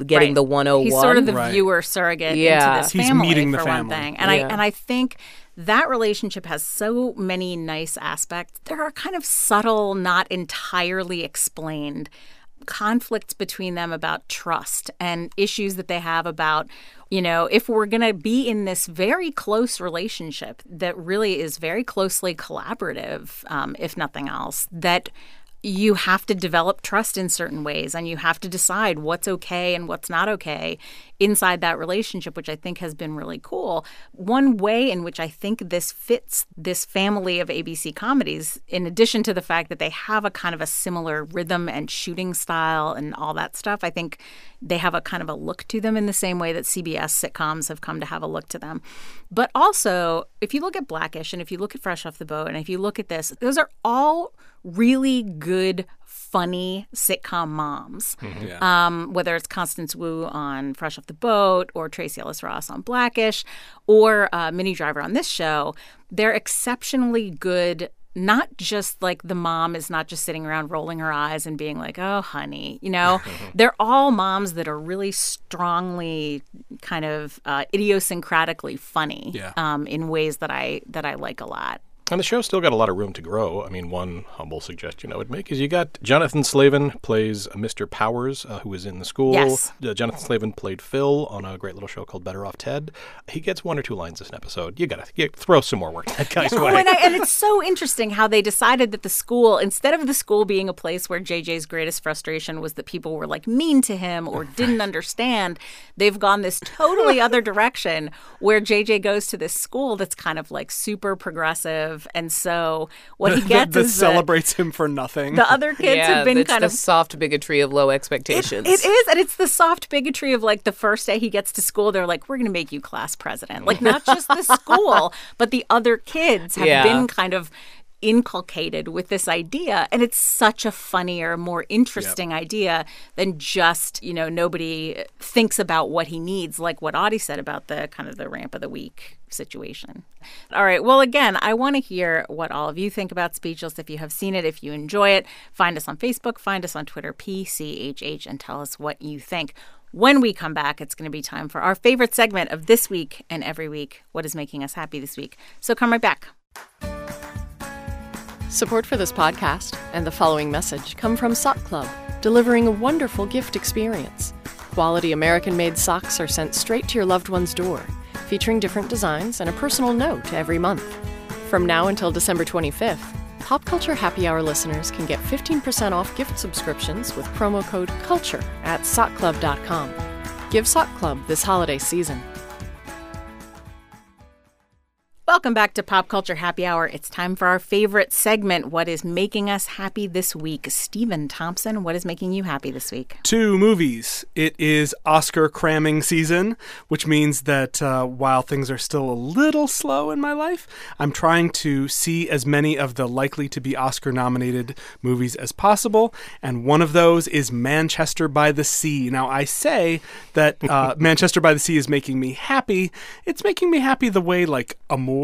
[SPEAKER 9] getting
[SPEAKER 2] Right.
[SPEAKER 9] the 101.
[SPEAKER 2] He's sort of the
[SPEAKER 3] Right.
[SPEAKER 2] Oh viewer surrogate
[SPEAKER 9] Yeah.
[SPEAKER 2] into this
[SPEAKER 3] He's
[SPEAKER 2] family
[SPEAKER 3] meeting the
[SPEAKER 2] for
[SPEAKER 3] family.
[SPEAKER 2] one thing. And I and I think that relationship has so many nice aspects. There are kind of subtle, not entirely explained conflicts between them about trust and issues that they have about you know if we're going to be in this very close relationship that really is very closely collaborative um, if nothing else that you have to develop trust in certain ways and you have to decide what's okay and what's not okay inside that relationship, which I think has been really cool. One way in which I think this fits this family of ABC comedies, in addition to the fact that they have a kind of a similar rhythm and shooting style and all that stuff, I think they have a kind of a look to them in the same way that CBS sitcoms have come to have a look to them. But also, if you look at Blackish and if you look at Fresh Off the Boat and if you look at this, those are all really good funny sitcom moms. Um, whether it's Constance Wu on Fresh Off the Boat or Tracee Ellis Ross on Blackish or uh, Minnie Driver on this show, they're exceptionally good. Not just like the mom is not just sitting around rolling her eyes and being like, oh, honey, you know, they're all moms that are really strongly kind of uh, idiosyncratically funny
[SPEAKER 3] Yeah.
[SPEAKER 2] um, in ways that I that I like a lot.
[SPEAKER 4] And the show's still got a lot of room to grow. I mean, one humble suggestion I would make is you got Jonathan Slavin plays Mr. Powers, uh, who is in the school.
[SPEAKER 2] Yes.
[SPEAKER 4] Uh, Jonathan Slavin played Phil on a great little show called Better Off Ted. He gets one or two lines this episode. You gotta you throw some more work at that guy's way.
[SPEAKER 2] and, I, and it's so interesting how they decided that the school, instead of the school being a place where JJ's greatest frustration was that people were like mean to him or didn't understand, they've gone this totally other direction where JJ goes to this school that's kind of like super progressive. And so what he
[SPEAKER 3] that,
[SPEAKER 2] gets
[SPEAKER 3] that
[SPEAKER 2] is that
[SPEAKER 3] celebrates him for nothing.
[SPEAKER 2] the other kids
[SPEAKER 9] yeah,
[SPEAKER 2] have been
[SPEAKER 9] it's
[SPEAKER 2] kind
[SPEAKER 9] the
[SPEAKER 2] of
[SPEAKER 9] soft bigotry of low
[SPEAKER 2] it,
[SPEAKER 9] expectations.
[SPEAKER 2] it is, and it's the soft bigotry of like the first day he gets to school, they're like, "We're going to make you class president." Like not just the school, but the other kids have
[SPEAKER 9] Yeah.
[SPEAKER 2] been kind of inculcated with this idea, and it's such a funnier, more interesting idea than just you know nobody thinks about what he needs, like what Audie said about the kind of the ramp of the week situation. All right. Well, again, I want to hear what all of you think about Speechless. If you have seen it, if you enjoy it, find us on Facebook, find us on Twitter, PCHH, and tell us what you think. When we come back, it's going to be time for our favorite segment of this week and every week what is making us happy this week. So come right back.
[SPEAKER 8] Support for this podcast and the following message come from Sock Club, delivering a wonderful gift experience. Quality American made socks are sent straight to your loved one's door, featuring different designs and a personal note every month. From now until December 25th, Pop Culture Happy Hour listeners can get 15% off gift subscriptions with promo code CULTURE at sockclub.com. Give Sock Club this holiday season.
[SPEAKER 2] Welcome back to Pop Culture Happy Hour. It's time for our favorite segment What is making us happy this week? Stephen Thompson, what is making you happy this week?
[SPEAKER 3] Two movies. It is Oscar cramming season, which means that uh, while things are still a little slow in my life, I'm trying to see as many of the likely to be Oscar nominated movies as possible. And one of those is Manchester by the Sea. Now, I say that uh, Manchester by the Sea is making me happy. It's making me happy the way, like, Amour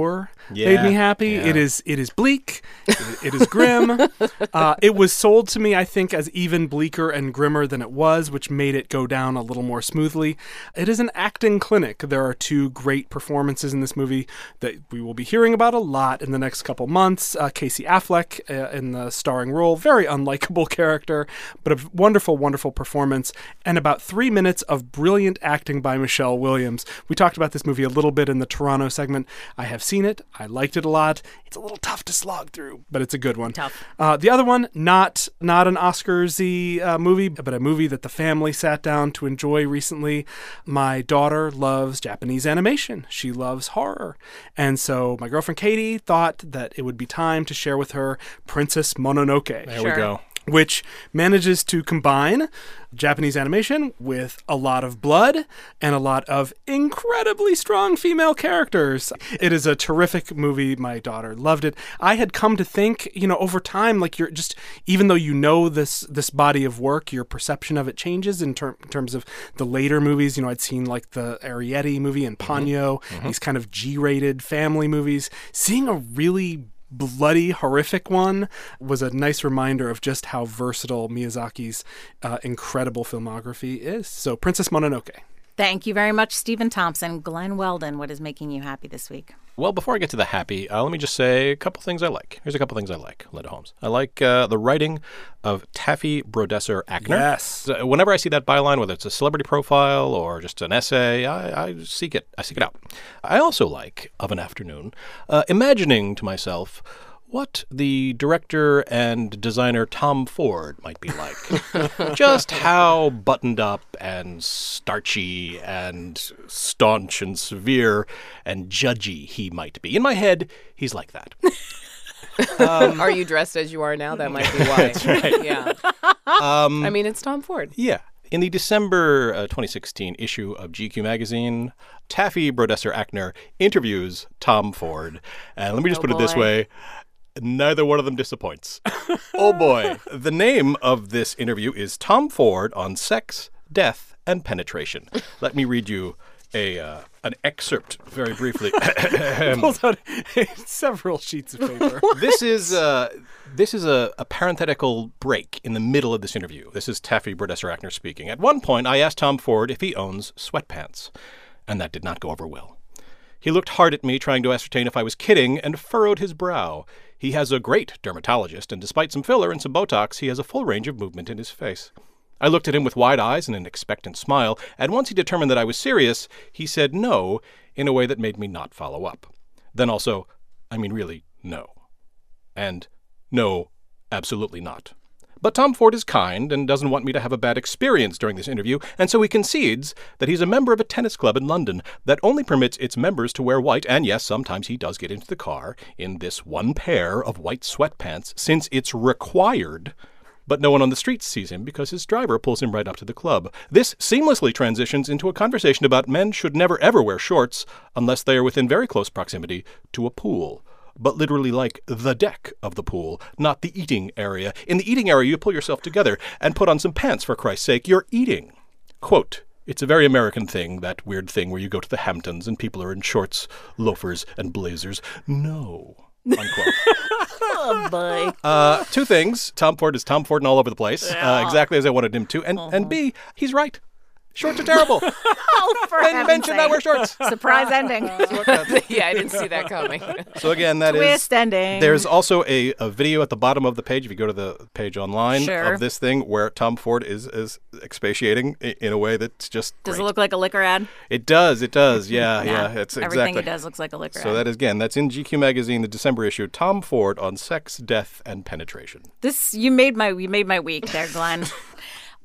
[SPEAKER 3] made
[SPEAKER 4] Yeah,
[SPEAKER 3] me happy.
[SPEAKER 4] yeah.
[SPEAKER 3] It is it is bleak. It, it is grim. uh, it was sold to me, I think, as even bleaker and grimmer than it was, which made it go down a little more smoothly. It is an acting clinic. There are two great performances in this movie that we will be hearing about a lot in the next couple months. Uh, Casey Affleck uh, in the starring role, very unlikable character, but a wonderful, wonderful performance, and about three minutes of brilliant acting by Michelle Williams. We talked about this movie a little bit in the Toronto segment. I have seen it. I liked it a lot. It's a little tough to slog through, but it's a good one.
[SPEAKER 2] Tough.
[SPEAKER 3] Uh, the other one, not not an Oscarsy uh, movie, but a movie that the family sat down to enjoy recently. My daughter loves Japanese animation. She loves horror, and so my girlfriend Katie thought that it would be time to share with her Princess Mononoke.
[SPEAKER 4] there we go.
[SPEAKER 3] Which manages to combine Japanese animation with a lot of blood and a lot of incredibly strong female characters. It is a terrific movie. My daughter loved it. I had come to think, you know, over time, like you're just even though you know this this body of work, your perception of it changes in, ter- in terms of the later movies. You know, I'd seen like the Arrietty movie and mm-hmm. Ponyo, mm-hmm. these kind of G-rated family movies. Seeing a really bloody, horrific one was a nice reminder of just how versatile Miyazaki's uh, incredible filmography is. So, Princess Mononoke.
[SPEAKER 2] Thank you very much, Stephen Thompson. Glenn Weldon, what is making you happy this week?
[SPEAKER 4] Well, before I get to the happy, uh, let me just say a couple things I like. Here's a couple things I like, Linda Holmes. I like uh, the writing of Taffy Brodesser-Akner.
[SPEAKER 3] Yes.
[SPEAKER 4] Whenever I see that byline, whether it's a celebrity profile or just an essay, I, I seek it. I seek it out. I also like, of an afternoon, uh, imagining to myself what the director and designer Tom Ford might be like. Just how buttoned up and starchy and staunch and severe and judgy he might be. In my head, he's like that.
[SPEAKER 9] are you dressed as you are now? That might be why. That's right. Yeah.
[SPEAKER 4] Um,
[SPEAKER 9] I mean, it's Tom Ford.
[SPEAKER 4] Yeah. In the December uh, 2016 issue of GQ magazine, Taffy Brodesser-Akner interviews Tom Ford. And let me just
[SPEAKER 2] Oh,
[SPEAKER 4] put it this way neither one of them disappoints. oh boy. The name of this interview is Tom Ford on Sex, Death, and Penetration. Let me read you a uh, an excerpt very briefly.
[SPEAKER 3] Pulls out several sheets of paper.
[SPEAKER 4] this is uh, this is a, a parenthetical break in the middle of this interview. This is Taffy Brodesser-Akner speaking. At one point, I asked Tom Ford if he owns sweatpants, and that did not go over well. He looked hard at me, trying to ascertain if I was kidding, and furrowed his brow. He has a great dermatologist, and despite some filler and some Botox, he has a full range of movement in his face. I looked at him with wide eyes and an expectant smile, and once he determined that I was serious, he said no in a way that made me not follow up. Then also, I mean, really, no. And no, absolutely not. But Tom Ford is kind and doesn't want me to have a bad experience during this interview, and so he concedes that he's a member of a tennis club in London that only permits its members to wear white, and yes, sometimes he does get into the car in this one pair of white sweatpants since it's required. But no one on the streets sees him because his driver pulls him right up to the club. This seamlessly transitions into a conversation about men should never ever wear shorts unless they are within very close proximity to a pool but literally like the deck of the pool, not the eating area. In the eating area, you pull yourself together and put on some pants, for Christ's sake. You're eating. Quote, it's a very American thing, that weird thing where you go to the Hamptons and people are in shorts, loafers, and blazers. No. Unquote.
[SPEAKER 2] Oh, boy.
[SPEAKER 4] uh, two things. Tom Ford is Tom Ford and all over the place, uh, exactly as I wanted him to. And, and B, he's right. Shorts are terrible.
[SPEAKER 2] Oh, for
[SPEAKER 4] Didn't
[SPEAKER 2] heaven's
[SPEAKER 4] mention that
[SPEAKER 2] sake.
[SPEAKER 4] we're shorts.
[SPEAKER 2] Surprise ending.
[SPEAKER 9] yeah, I didn't see that coming.
[SPEAKER 4] So again, that is
[SPEAKER 2] Twist ending.
[SPEAKER 4] There's also a, a video at the bottom of the page. If you go to the page online
[SPEAKER 2] Sure.
[SPEAKER 4] of this thing, where Tom Ford is is expatiating i- in a way that's just
[SPEAKER 2] Does
[SPEAKER 4] great.
[SPEAKER 2] it look like a liquor ad?
[SPEAKER 4] It does. It does. Yeah, yeah. It's
[SPEAKER 2] Everything
[SPEAKER 4] exactly.
[SPEAKER 2] it does looks like a liquor ad.
[SPEAKER 4] So
[SPEAKER 2] ad.
[SPEAKER 4] that is again, that's in GQ magazine, the December issue. Tom Ford on sex, death, and penetration.
[SPEAKER 2] This you made my you made my week there, Glenn.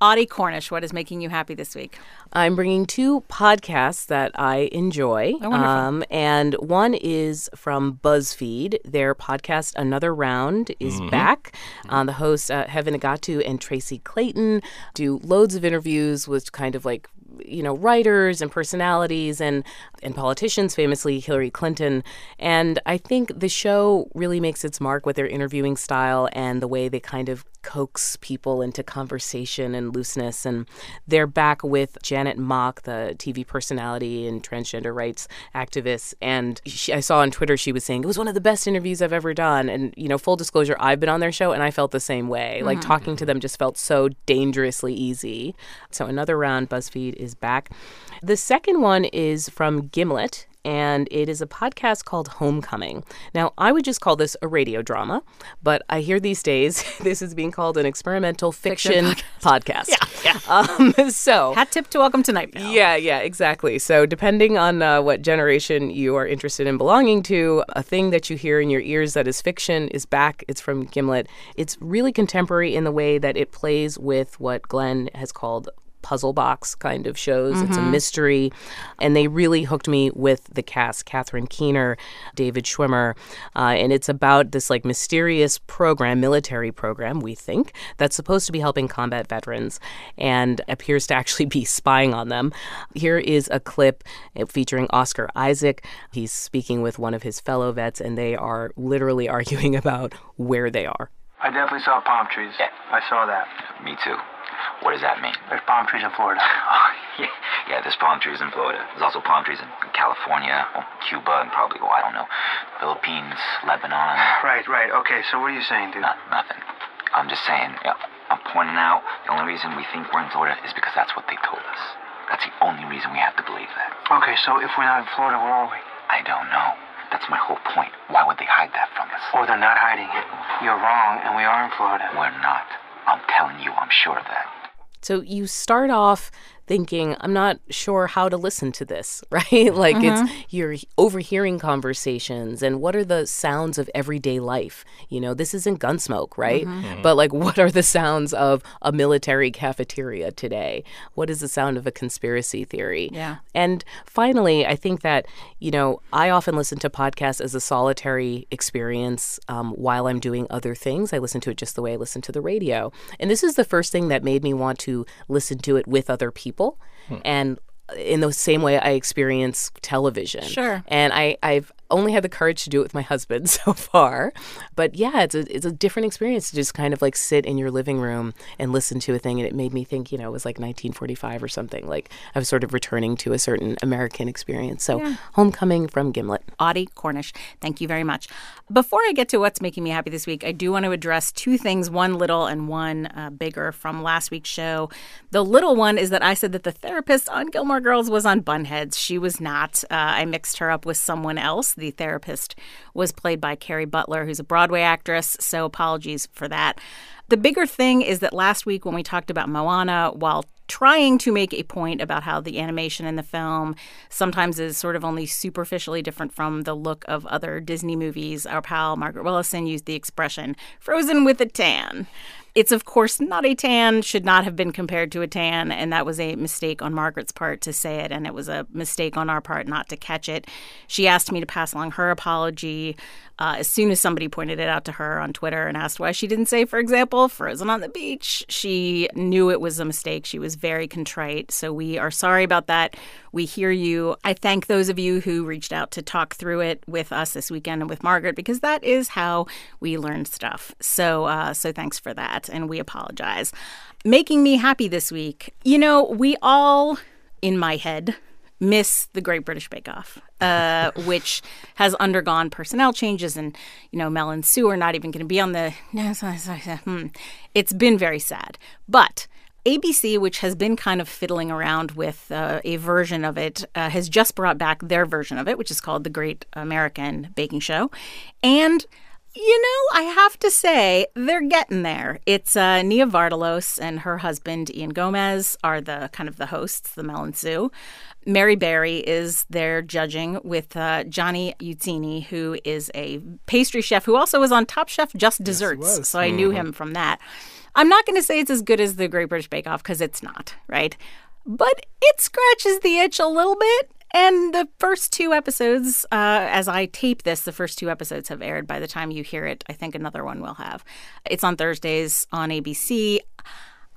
[SPEAKER 2] Audie Cornish, what is making you happy this week?
[SPEAKER 9] I'm bringing two podcasts that I enjoy.
[SPEAKER 2] Oh, wonderful.
[SPEAKER 9] Um, and one is from BuzzFeed. Their podcast, Another Round, is
[SPEAKER 2] Mm-hmm.
[SPEAKER 9] back. Uh, the hosts, uh, Heben Nigatu and Tracy Clayton, do loads of interviews with kind of like you know writers and personalities and and politicians famously Hillary Clinton and I think the show really makes its mark with their interviewing style and the way they kind of coax people into conversation and looseness and they're back with Janet Mock the TV personality and transgender rights activist. And she, I saw on Twitter she was saying it was one of the best interviews I've ever done. And you know full disclosure I've been on their show and I felt the same way. Like mm-hmm. talking to them just felt so dangerously easy. So another round BuzzFeed is back. The second one is from Gimlet and it is a podcast called Homecoming. Now, I would just call this a radio drama, but I hear these days this is being called an experimental fiction, podcast. Yeah, yeah. Um, so,
[SPEAKER 2] Hat tip to Welcome to Night Vale.
[SPEAKER 9] yeah, yeah, exactly. So, depending on uh, what generation you are interested in belonging to, a thing that you hear in your ears that is fiction is back. It's from Gimlet. It's really contemporary in the way that it plays with what Glenn has called puzzle box kind of shows. It's a mystery. And they really hooked me with the cast Catherine Keener, David Schwimmer. Uh, and it's about this like mysterious program, military program, we think, that's supposed to be helping combat veterans and appears to actually be spying on them. Here is a clip featuring Oscar Isaac. He's speaking with one of his fellow vets, and they are literally arguing about where they are.
[SPEAKER 10] I definitely saw palm trees.
[SPEAKER 11] Yeah.
[SPEAKER 10] I saw that.
[SPEAKER 11] Me too. What does that mean?
[SPEAKER 10] There's palm trees in Florida.
[SPEAKER 11] Oh, yeah, yeah, there's palm trees in Florida. There's also palm trees in California, well, Cuba, and probably, oh, I don't know, Philippines, Lebanon.
[SPEAKER 10] Right, right. Okay, so what are you saying, dude?
[SPEAKER 11] Not, nothing. I'm just saying, yeah, I'm pointing out the only reason we think we're in Florida is because that's what they told us. That's the only reason we have to believe that.
[SPEAKER 10] Okay, so if we're not in Florida, where are we?
[SPEAKER 11] I don't know. That's my whole point. Why would they hide that from us?
[SPEAKER 10] Or they're not hiding it. You're wrong, and we are in Florida.
[SPEAKER 11] We're not. I'm telling you, I'm sure of that.
[SPEAKER 9] So you start off thinking, I'm not sure how to listen to this, right? like it's mm-hmm. you're overhearing conversations and what are the sounds of everyday life? You know, this isn't gunsmoke, right? Mm-hmm. Mm-hmm. But like what are the sounds of a military cafeteria today? What is the sound of a conspiracy theory?
[SPEAKER 2] Yeah.
[SPEAKER 9] And finally, I think that, you know, I often listen to podcasts as a solitary experience um, while I'm doing other things. I listen to it just the way I listen to the radio. And this is the first thing that made me want to listen to it with other people. Hmm. And in the same way I experience television.
[SPEAKER 2] Sure.
[SPEAKER 9] And I, I've only had the courage to do it with my husband so far. But yeah, it's a it's a different experience to just kind of like sit in your living room and listen to a thing. And it made me think, you know, it was like 1945 or something. Like I was sort of returning to a certain American experience. So homecoming from Gimlet.
[SPEAKER 2] Audie Cornish, thank you very much. Before I get to what's making me happy this week, I do want to address two things one little and one uh, bigger from last week's show. The little one is that I said that the therapist on Gilmore Girls was on Bunheads. She was not. Uh, I mixed her up with someone else. The therapist was played by Kerry Butler, who's a Broadway actress, so apologies for that. The bigger thing is that last week when we talked about Moana, while trying to make a point about how the animation in the film sometimes is sort of only superficially different from the look of other Disney movies, our pal Margaret Willison used the expression frozen with a tan. It's, of course, not a tan, should not have been compared to a tan, and that was a mistake on Margaret's part to say it, and it was a mistake on our part not to catch it. She asked me to pass along her apology uh, as soon as somebody pointed it out to her on Twitter and asked why she didn't say, for example, frozen on the beach. She knew it was a mistake. She was very contrite. So we are sorry about that. We hear you. I thank those of you who reached out to talk through it with us this weekend and with Margaret because that is how we learn stuff. So, uh, so thanks for that, and we apologize. Making me happy this week. You know, we all, in my head, miss the Great British Bake Off, uh, which has undergone personnel changes, and you know Mel and Sue are not even going to be on the. Hmm. It's been very sad, but. ABC, which has been kind of fiddling around with uh, a version of it, uh, has just brought back their version of it, which is called The Great American Baking Show. And you know, I have to say, they're getting there. It's uh, Nia Vardalos and her husband, Ian Gomez, are the kind of the hosts, the Mel and Sue. Mary Berry is there judging with uh, Johnny Iuzzini, who is a pastry chef who also was on Top Chef Just Desserts. so I knew him from that. I'm not going to say it's as good as the Great British Bake Off because it's not, right? But it scratches the itch a little bit. And the first two episodes, uh, as I tape this, the first two episodes have aired. By the time you hear it, I think another one will have. It's on Thursdays on ABC.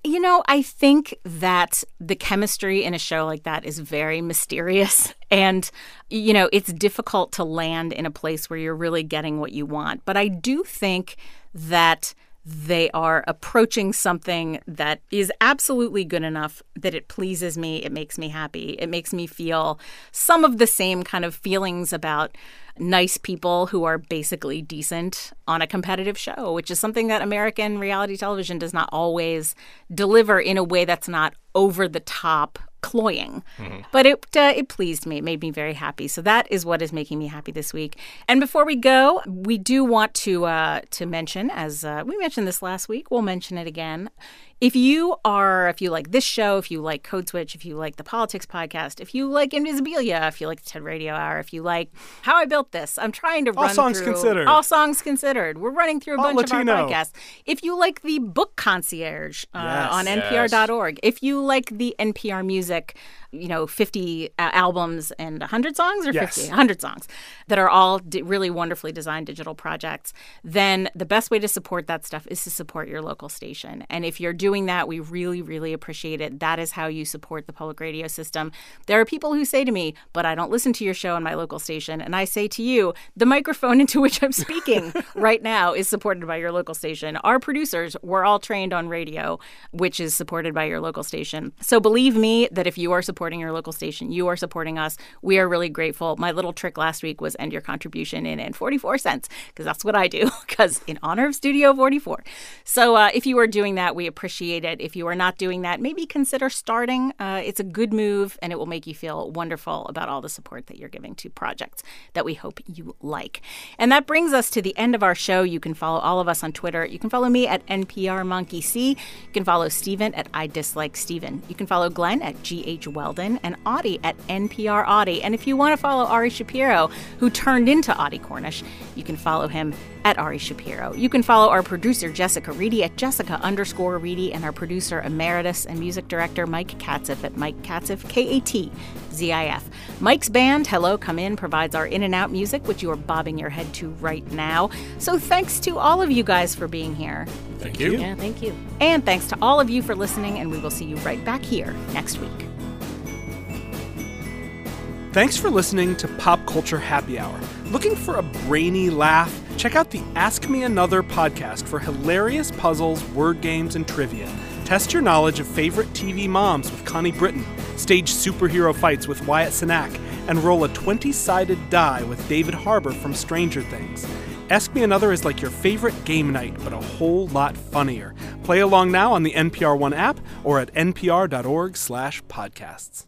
[SPEAKER 2] You know, I think that the chemistry in a show like that is very mysterious. And, you know, it's difficult to land in a place where you're really getting what you want. But I do think that they are approaching something that is absolutely good enough that it pleases me. It makes me happy. It makes me feel some of the same kind of feelings about nice people who are basically decent on a competitive show, which is something that American reality television does not always deliver in a way that's not over the top cloying. But it uh, it pleased me. It made me very happy. So that is what is making me happy this week. And before we go, we do want to uh, to mention, as uh, we mentioned this last week, we'll mention it again. If you are, if you like this show, if you like Code Switch, if you like the Politics Podcast, if you like Invisibilia, if you like the TED Radio Hour, if you like How I Built This, I'm trying to
[SPEAKER 3] All
[SPEAKER 2] run
[SPEAKER 3] songs
[SPEAKER 2] through
[SPEAKER 3] considered.
[SPEAKER 2] all songs considered. We're running through a
[SPEAKER 3] All
[SPEAKER 2] bunch
[SPEAKER 3] Latino.
[SPEAKER 2] of our podcasts. If you like the Book Concierge uh,
[SPEAKER 3] Yes.
[SPEAKER 2] on NPR.org, if you like the NPR Music, you know, 50 uh, albums and 100 songs or
[SPEAKER 3] Yes.
[SPEAKER 2] 50, 100 songs that are all d- really wonderfully designed digital projects, then the best way to support that stuff is to support your local station. And if you're doing that, we really, really appreciate it. That is how you support the public radio system. There are people who say to me, but I don't listen to your show on my local station. And I say to you, the microphone into which I'm speaking right now is supported by your local station. Our producers were all trained on radio, which is supported by your local station. So believe me that if you are supporting your local station, you are supporting us. We are really grateful. My little trick last week was end your contribution in and 44 cents because that's what I do because in honor of Studio 44. So uh, if you are doing that, we appreciate it. If you are not doing that, maybe consider starting. Uh, it's a good move and it will make you feel wonderful about all the support that you're giving to projects that we hope you like. And that brings us to the end of our show. You can follow all of us on Twitter. You can follow me at NPR Monkey C. You can follow Stephen at I Dislike Stephen. You can follow Glenn at GH Weldon and Audie at NPR Audie. And if you want to follow Ari Shapiro, who turned into Audie Cornish, you can follow him at Ari Shapiro. You can follow our producer Jessica Reedy at Jessica underscore Reedy and our producer emeritus and music director Mike Katzif at Mike Katzif, K A T Z I F. Mike's band, Hello Come In, provides our in and out music, which you are bobbing your head to right now. So thanks to all of you guys for being here.
[SPEAKER 3] Thank you.
[SPEAKER 9] Yeah, thank you.
[SPEAKER 2] And thanks to all of you for listening, and we will see you right back here next week.
[SPEAKER 3] Thanks for listening to Pop Culture Happy Hour. Looking for a brainy laugh? Check out the Ask Me Another podcast for hilarious puzzles, word games, and trivia. Test your knowledge of favorite TV moms with Connie Britton, stage superhero fights with Wyatt Cenac, and roll a 20 sided die with David Harbour from Stranger Things. Ask Me Another is like your favorite game night, but a whole lot funnier. Play along now on the NPR One app or at npr.org/podcasts.